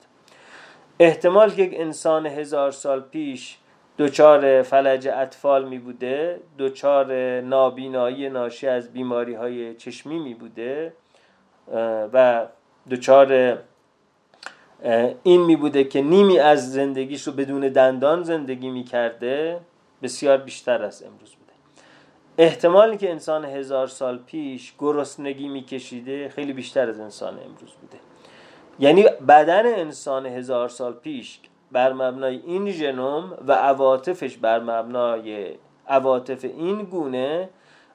احتمال که یک انسان هزار سال پیش دچار فلج اطفال می بوده دچار نابینایی ناشی از بیماری های چشمی می بوده و دچار این می بوده که نیمی از زندگیش رو بدون دندان زندگی می کرده بسیار بیشتر از امروز احتمالی که انسان هزار سال پیش گرسنگی می کشیده خیلی بیشتر از انسان امروز بوده. یعنی بدن انسان هزار سال پیش بر مبنای این ژنوم و عواطفش بر مبنای عواطف این گونه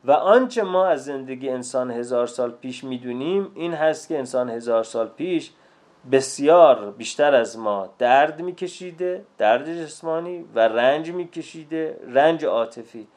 و آنچه ما از زندگی انسان هزار سال پیش می‌دونیم این هست که انسان هزار سال پیش بسیار بیشتر از ما درد میکشیده درد جسمانی و رنج میکشیده رنج عاطفی.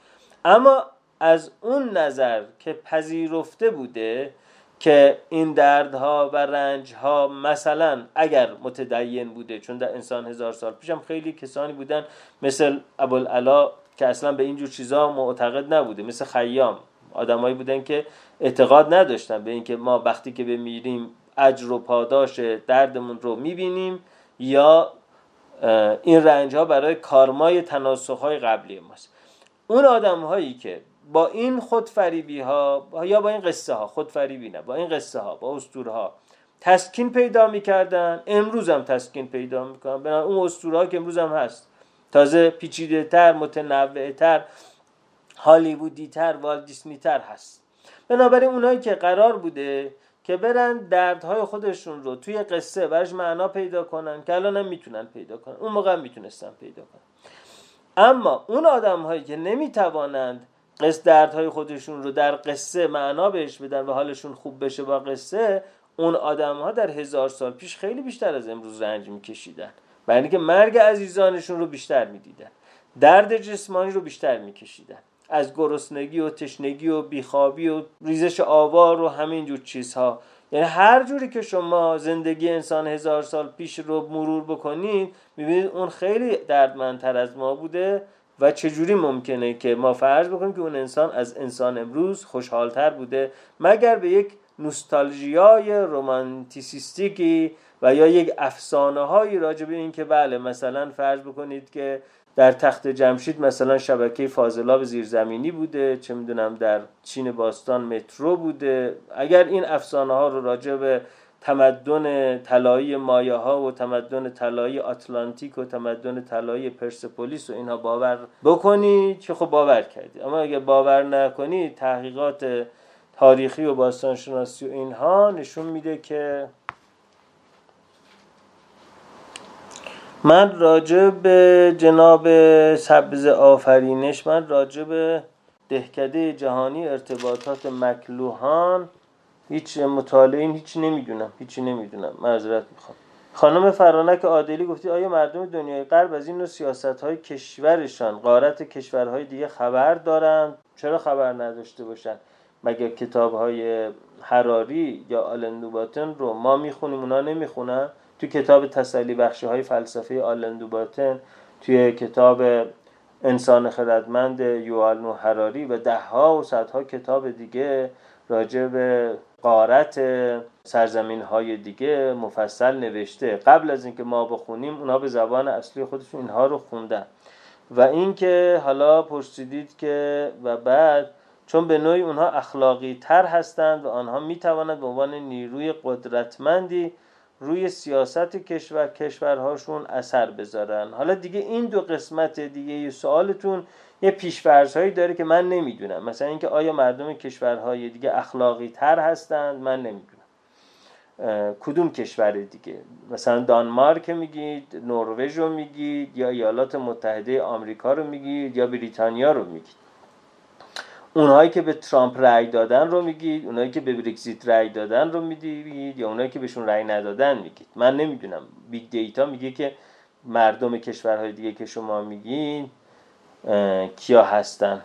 اما از اون نظر که پذیرفته بوده که این دردها و رنجها مثلا اگر متدین بوده چون در انسان هزار سال پیش هم خیلی کسانی بودن مثل ابوالعلا که اصلا به اینجور چیزها معتقد نبوده مثل خیام. آدمایی بودن که اعتقاد نداشتن به اینکه ما وقتی که بمیریم اجر و پاداش دردمون رو می‌بینیم یا این رنج ها برای کارمای تناسخ های قبلی ماست. اون آدم هایی که با این خودفریبی ها یا با این قصه ها خودفریبی نه با این قصه ها با اسطوره ها تسکین پیدا می‌کردن. امروز هم تسکین پیدا می‌کنن. بنا اون اسطوره ها که امروز هم هست. تازه پیچیده تر متنوع تر هالیوودی تر والدیسنی تر هست. بنابراین اونایی که قرار بوده که برن دردهای خودشون رو توی قصه برش معنا پیدا کنن که الان هم می‌تونن پیدا کنن. اون موقع هم می‌تونستن پیدا کنن. اما اون آدم هایی که نمی‌توانند قصد دردهای خودشون رو در قصه معنا بهش بدن و حالشون خوب بشه با قصه اون آدم ها در هزار سال پیش خیلی بیشتر از امروز رنج میکشیدن. برای اینکه مرگ عزیزانشون رو بیشتر می‌دیدن. درد جسمانی رو بیشتر میکشیدن. از گرسنگی و تشنگی و بیخوابی و ریزش آوار و همین جور چیزها. یعنی هر جوری که شما زندگی انسان هزار سال پیش رو مرور بکنید می‌بینید اون خیلی دردمندتر از ما بوده. و چجوری ممکنه که ما فرض بکنیم که اون انسان از انسان امروز خوشحالتر بوده؟ مگر به یک نوستالژیای رومانتیسیستیکی و یا یک افسانه هایی راجع به این که بله مثلا فرض بکنید که در تخت جمشید مثلا شبکه فاضلاب زیرزمینی بوده چه می‌دونم در چین باستان مترو بوده. اگر این افسانه ها رو راجع به تمدن طلایی مایه ها و تمدن طلایی آتلانتیک و تمدن طلایی پرسپولیس و اینها باور بکنید که خب باور کردید اما اگه باور نکنید تحقیقات تاریخی و باستانشناسی و اینها نشون میده که من راجع به جناب سبز آفرینش من راجع به دهکده جهانی ارتباطات مکلوهان هیچ مطالعه هیچ نمی‌دونم هیچی نمی‌دونم. معذرت می‌خوام. خانم فرانک عادلی گفتی آیا مردم دنیای غرب از این نوع سیاست های کشورشان قارت کشورهای دیگه خبر دارند؟ چرا خبر نداشته باشند مگر کتاب های حراری یا آلندوباتن رو ما می‌خونیم اونا نمی‌خونن؟ تو کتاب تسلی بخشی های فلسفه آلندوباتن توی کتاب انسان خردمند یوال نو حراری و ده ها و صدها کتاب دیگه راجع به قارت سرزمین های دیگه مفصل نوشته. قبل از اینکه ما بخونیم اونها به زبان اصلی خودشون اینها رو خوندن. و اینکه حالا پرسیدید که و بعد چون به نوعی اونها اخلاقی تر هستند و آنها می توانند به عنوان نیروی قدرتمندی روی سیاست کشور کشورهاشون اثر بذارن. حالا دیگه این دو قسمت دیگه سوالتون یه پیشفرزهایی داره که من نمی‌دونم. مثلا اینکه آیا مردم کشورهای دیگه اخلاقی تر هستند؟ من نمی‌دونم. کدوم کشور دیگه؟ مثلا دانمارک میگید نروژ رو میگید یا ایالات متحده آمریکا رو میگید یا بریتانیا رو میگید. اونهایی که به ترامپ رأی دادن رو میگید اونهایی که به برگزیت رأی دادن رو میگید یا اونهایی که بهشون رأی ندادن میگید. من نمی‌دونم. big data میگه که مردم کشورهای دیگه که شما میگین کیا هستن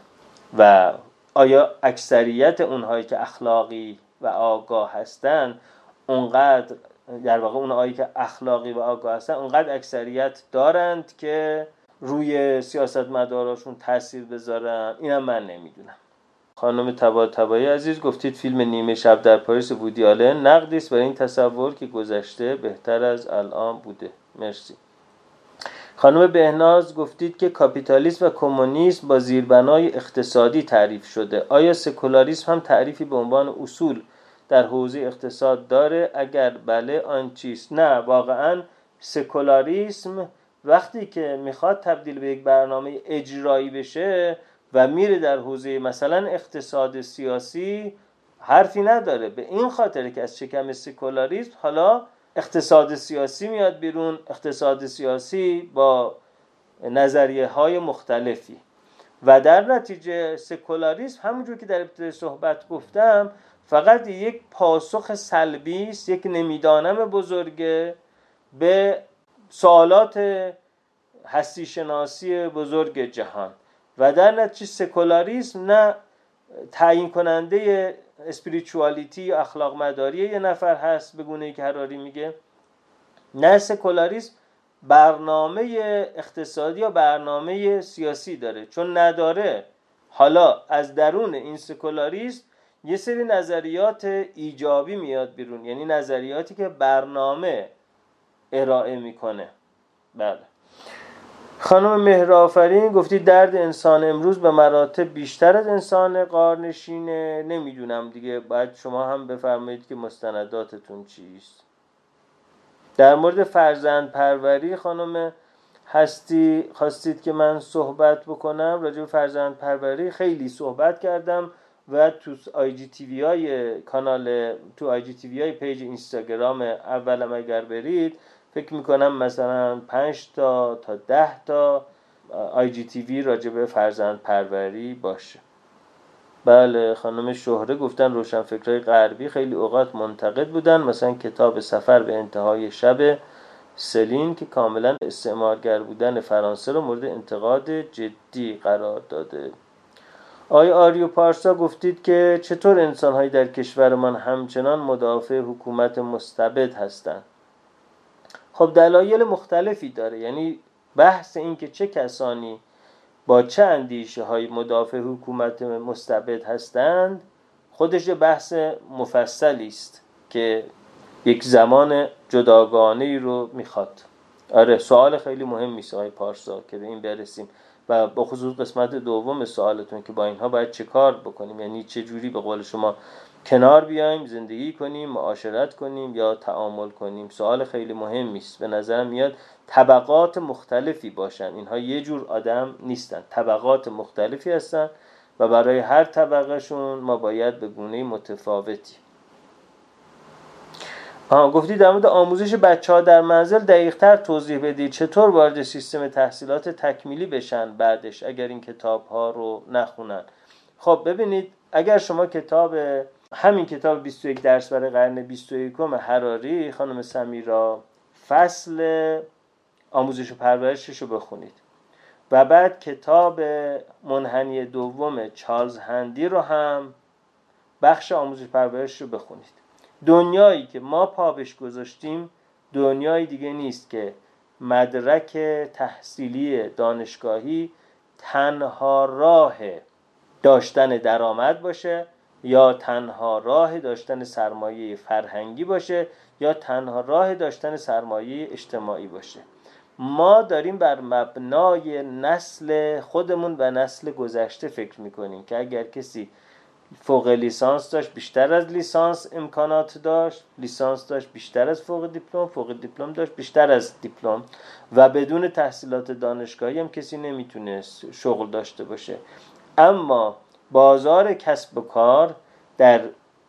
و آیا اکثریت اونهایی که اخلاقی و آگاه هستن اونقدر در واقع اونهایی که اخلاقی و آگاه هستن اونقدر اکثریت دارند که روی سیاست مداراشون تاثیر بذارن؟ اینم من نمی‌دونم. خانم تبا تبایی عزیز گفتید فیلم نیمه شب در پاریس بودی آلن نقدی است برای این تصور که گذشته بهتر از الان بوده. مرسی. خانم بهناز گفتید که کاپیتالیسم و کمونیسم با زیربنای اقتصادی تعریف شده. آیا سکولاریسم هم تعریفی به عنوان اصول در حوزه اقتصاد داره؟ اگر بله آن چیست؟ نه واقعا سکولاریسم وقتی که می‌خواد تبدیل به یک برنامه اجرایی بشه و میره در حوزه مثلا اقتصاد سیاسی حرفی نداره. به این خاطر که از شکم سکولاریسم حالا اقتصاد سیاسی میاد بیرون. اقتصاد سیاسی با نظریه های مختلفی. و در نتیجه سکولاریسم همونجور که در ابتدای صحبت گفتم فقط یک پاسخ سلبی است یک نمی‌دانم بزرگه به سوالات هستی شناسی بزرگ جهان. و در نتیجه سکولاریسم نه تعیین کننده اسپریچوالیتی اخلاق مداری یه نفر هست به گونه که هراری میگه. نه سکولاریسم برنامه اقتصادی یا برنامه سیاسی داره. چون نداره. حالا از درون این سکولاریسم یه سری نظریات ایجابی میاد بیرون. یعنی نظریاتی که برنامه ارائه می‌کنه. بله. خانم مهرآفرین گفتی درد انسان امروز به مراتب بیشتر از انسان قارنشینه نمی‌دونم دیگه باید شما هم بفرمایید که مستنداتتون چیست. در مورد فرزند پروری خانم هستی خواستید که من صحبت بکنم؟ راجع به فرزند پروری خیلی صحبت کردم و تو IGTV های کانال تو IGTV های پیج اینستاگرام اولم اگر برید فکر می‌کنم مثلا 5 تا تا 10 تا IGTV راجع فرزند پروری باشه. بله خانم شهره گفتن روشنفکرهای غربی خیلی اوقات منتقد بودن مثلا کتاب سفر به انتهای شب سلین که کاملا استعمارگر بودن فرانسه رو مورد انتقاد جدی قرار داده. آی آریو پارسا گفتید که چطور انسانهایی در کشورمان همچنان مدافع حکومت مستبد هستند؟ خب دلایل مختلفی داره. یعنی بحث این که چه کسانی با چه اندیشه های مدافع حکومت مستبد هستند خودش بحث مفصلی است که یک زمان جداگانه ای رو می‌خواد. آره سوال خیلی مهم است آقای پارسا که به این برسیم. و با خصوص قسمت دوم سوالتون که با اینها باید چه کار بکنیم؟ یعنی چه جوری به قول شما کنار بیایم زندگی کنیم معاشرت کنیم یا تعامل کنیم. سوال خیلی مهمی است به نظرم میاد طبقات مختلفی باشن. اینها یه جور آدم نیستن. طبقات مختلفی هستن و برای هر طبقهشون ما باید به گونه متفاوتی آها گفتی در مورد آموزش بچه ها در منزل دقیق تر توضیح بدید. چطور وارد سیستم تحصیلات تکمیلی بشن بعدش اگر این کتاب ها رو نخونن؟ خب ببینید اگر شما کتاب همین کتاب 21 درس برای قرن 21 حراری خانم سمیرا فصل آموزش و پرورشش رو بخونید. و بعد کتاب منحنی دوم چارلز هندی رو هم بخش آموزش پرورش رو بخونید. دنیایی که ما پابش گذاشتیم دنیای دیگه نیست که مدرک تحصیلی دانشگاهی تنها راه داشتن درآمد باشه یا تنها راه داشتن سرمایه فرهنگی باشه یا تنها راه داشتن سرمایه اجتماعی باشه. ما داریم بر مبنای نسل خودمون و نسل گذشته فکر می‌کنیم که اگر کسی فوق لیسانس داشت بیشتر از لیسانس امکانات داشت لیسانس داشت بیشتر از فوق دیپلم فوق دیپلم داشت بیشتر از دیپلم. و بدون تحصیلات دانشگاهی هم کسی نمی‌تونست شغل داشته باشه. اما بازار کسب و کار در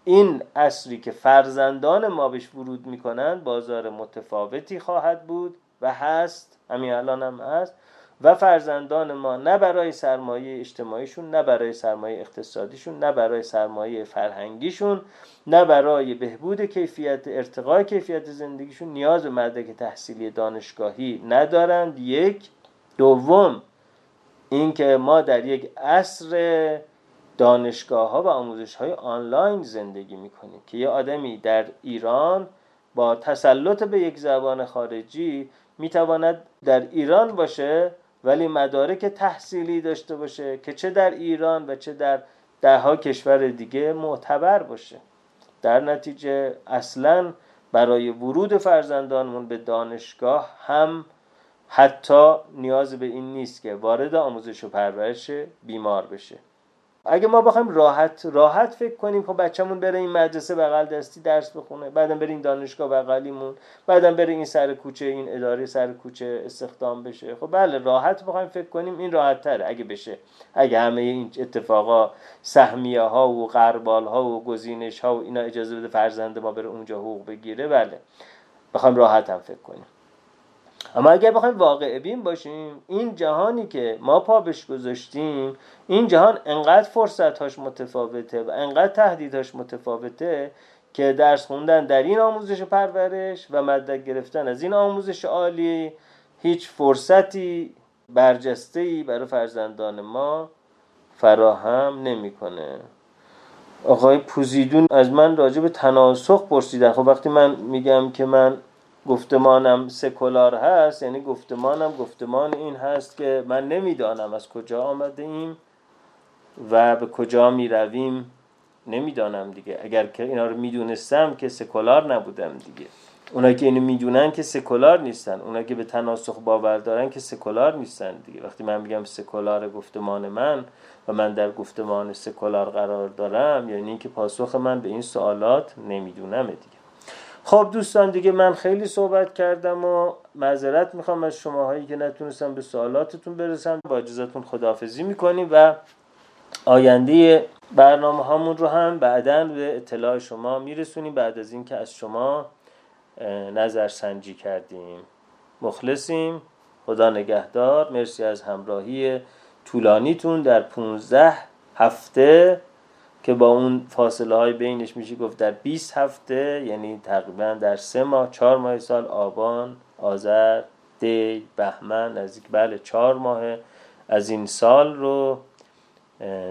این عصری که فرزندان ما بهش ورود می‌کنند بازار متفاوتی خواهد بود و هست همین الان هم هست و فرزندان ما نه برای سرمایه اجتماعیشون نه برای سرمایه اقتصادیشون نه برای سرمایه فرهنگیشون نه برای بهبود کیفیت ارتقای کیفیت زندگیشون نیاز به مدرک تحصیلی دانشگاهی ندارند. یک. دوم اینکه ما در یک عصر دانشگاه ها و آموزش های آنلاین زندگی می‌کنیم که یه آدمی در ایران با تسلط به یک زبان خارجی می‌تواند در ایران باشه ولی مدارک تحصیلی داشته باشه که چه در ایران و چه در دهها کشور دیگه معتبر باشه. در نتیجه اصلا برای ورود فرزندانمون به دانشگاه هم حتی نیاز به این نیست که وارد آموزش و پرورش بیمار بشه. اگه ما بخوایم راحت راحت فکر کنیم خب بچه‌مون بره این مدرسه بغل دستی درس بخونه بعدم بره این دانشگاه بغلیمون بعدم بره این سر کوچه این اداره سر کوچه استخدام بشه. خب بله راحت بخوایم فکر کنیم این راحت تره اگه بشه. اگه همه این اتفاقا سهمیه ها و قربال ها و گزینش ها و اینا اجازه بده فرزند ما بره اونجا حقوق بگیره بله. بخوایم راحت هم فکر کنیم. اما اگر بخوایم واقع بین باشیم این جهانی که ما پا بهش گذاشتیم این جهان انقدر فرصت هاش متفاوته و انقدر تهدیدهاش متفاوته که درس خوندن در این آموزش پرورش و مدرک گرفتن از این آموزش عالی هیچ فرصتی برجسته ای برای فرزندان ما فراهم نمی‌کنه. آقای پوزیدون از من راجع به تناسخ پرسیدن. خب وقتی من میگم که من گفتمانم سکولار هست یعنی گفتمانم گفتمان این هست که من نمی‌دانم از کجا آمده ایم و به کجا می رویم نمی‌دانم دیگه. اگر که اینا رو می‌دونستم که سکولار نبودم دیگه. اونایی که اینو می‌دونن که سکولار نیستن. اونایی که به تناسخ باور دارن که سکولار نیستن دیگه. وقتی من میگم سکولار گفتمان من و من در گفتمان سکولار قرار دارم یعنی اینکه پاسخ من به این سوالات نمی‌دونم دیگه. خب دوستان دیگه من خیلی صحبت کردم و معذرت می‌خوام از شماهایی که نتونستم به سوالاتتون برسم. با اجازتون خداحافظی می‌کنیم و آینده برنامه هامون رو هم بعدا به اطلاع شما میرسونیم. بعد از اینکه از شما نظر سنجی کردیم. مخلصیم. خدا نگهدار. مرسی از همراهی طولانیتون در 15 هفته. که با اون فاصله های بینش میشه گفت در 20 هفته یعنی تقریبا در سه ماه چهار ماه سال آبان آذر دی بهمن نزدیک بله چهار ماه از این سال رو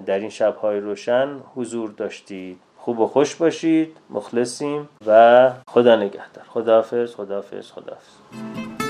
در این شبهای روشن حضور داشتید. خوب و خوش باشید مخلصیم و خدا نگهدار. خداحافظ خداحافظ خداحافظ.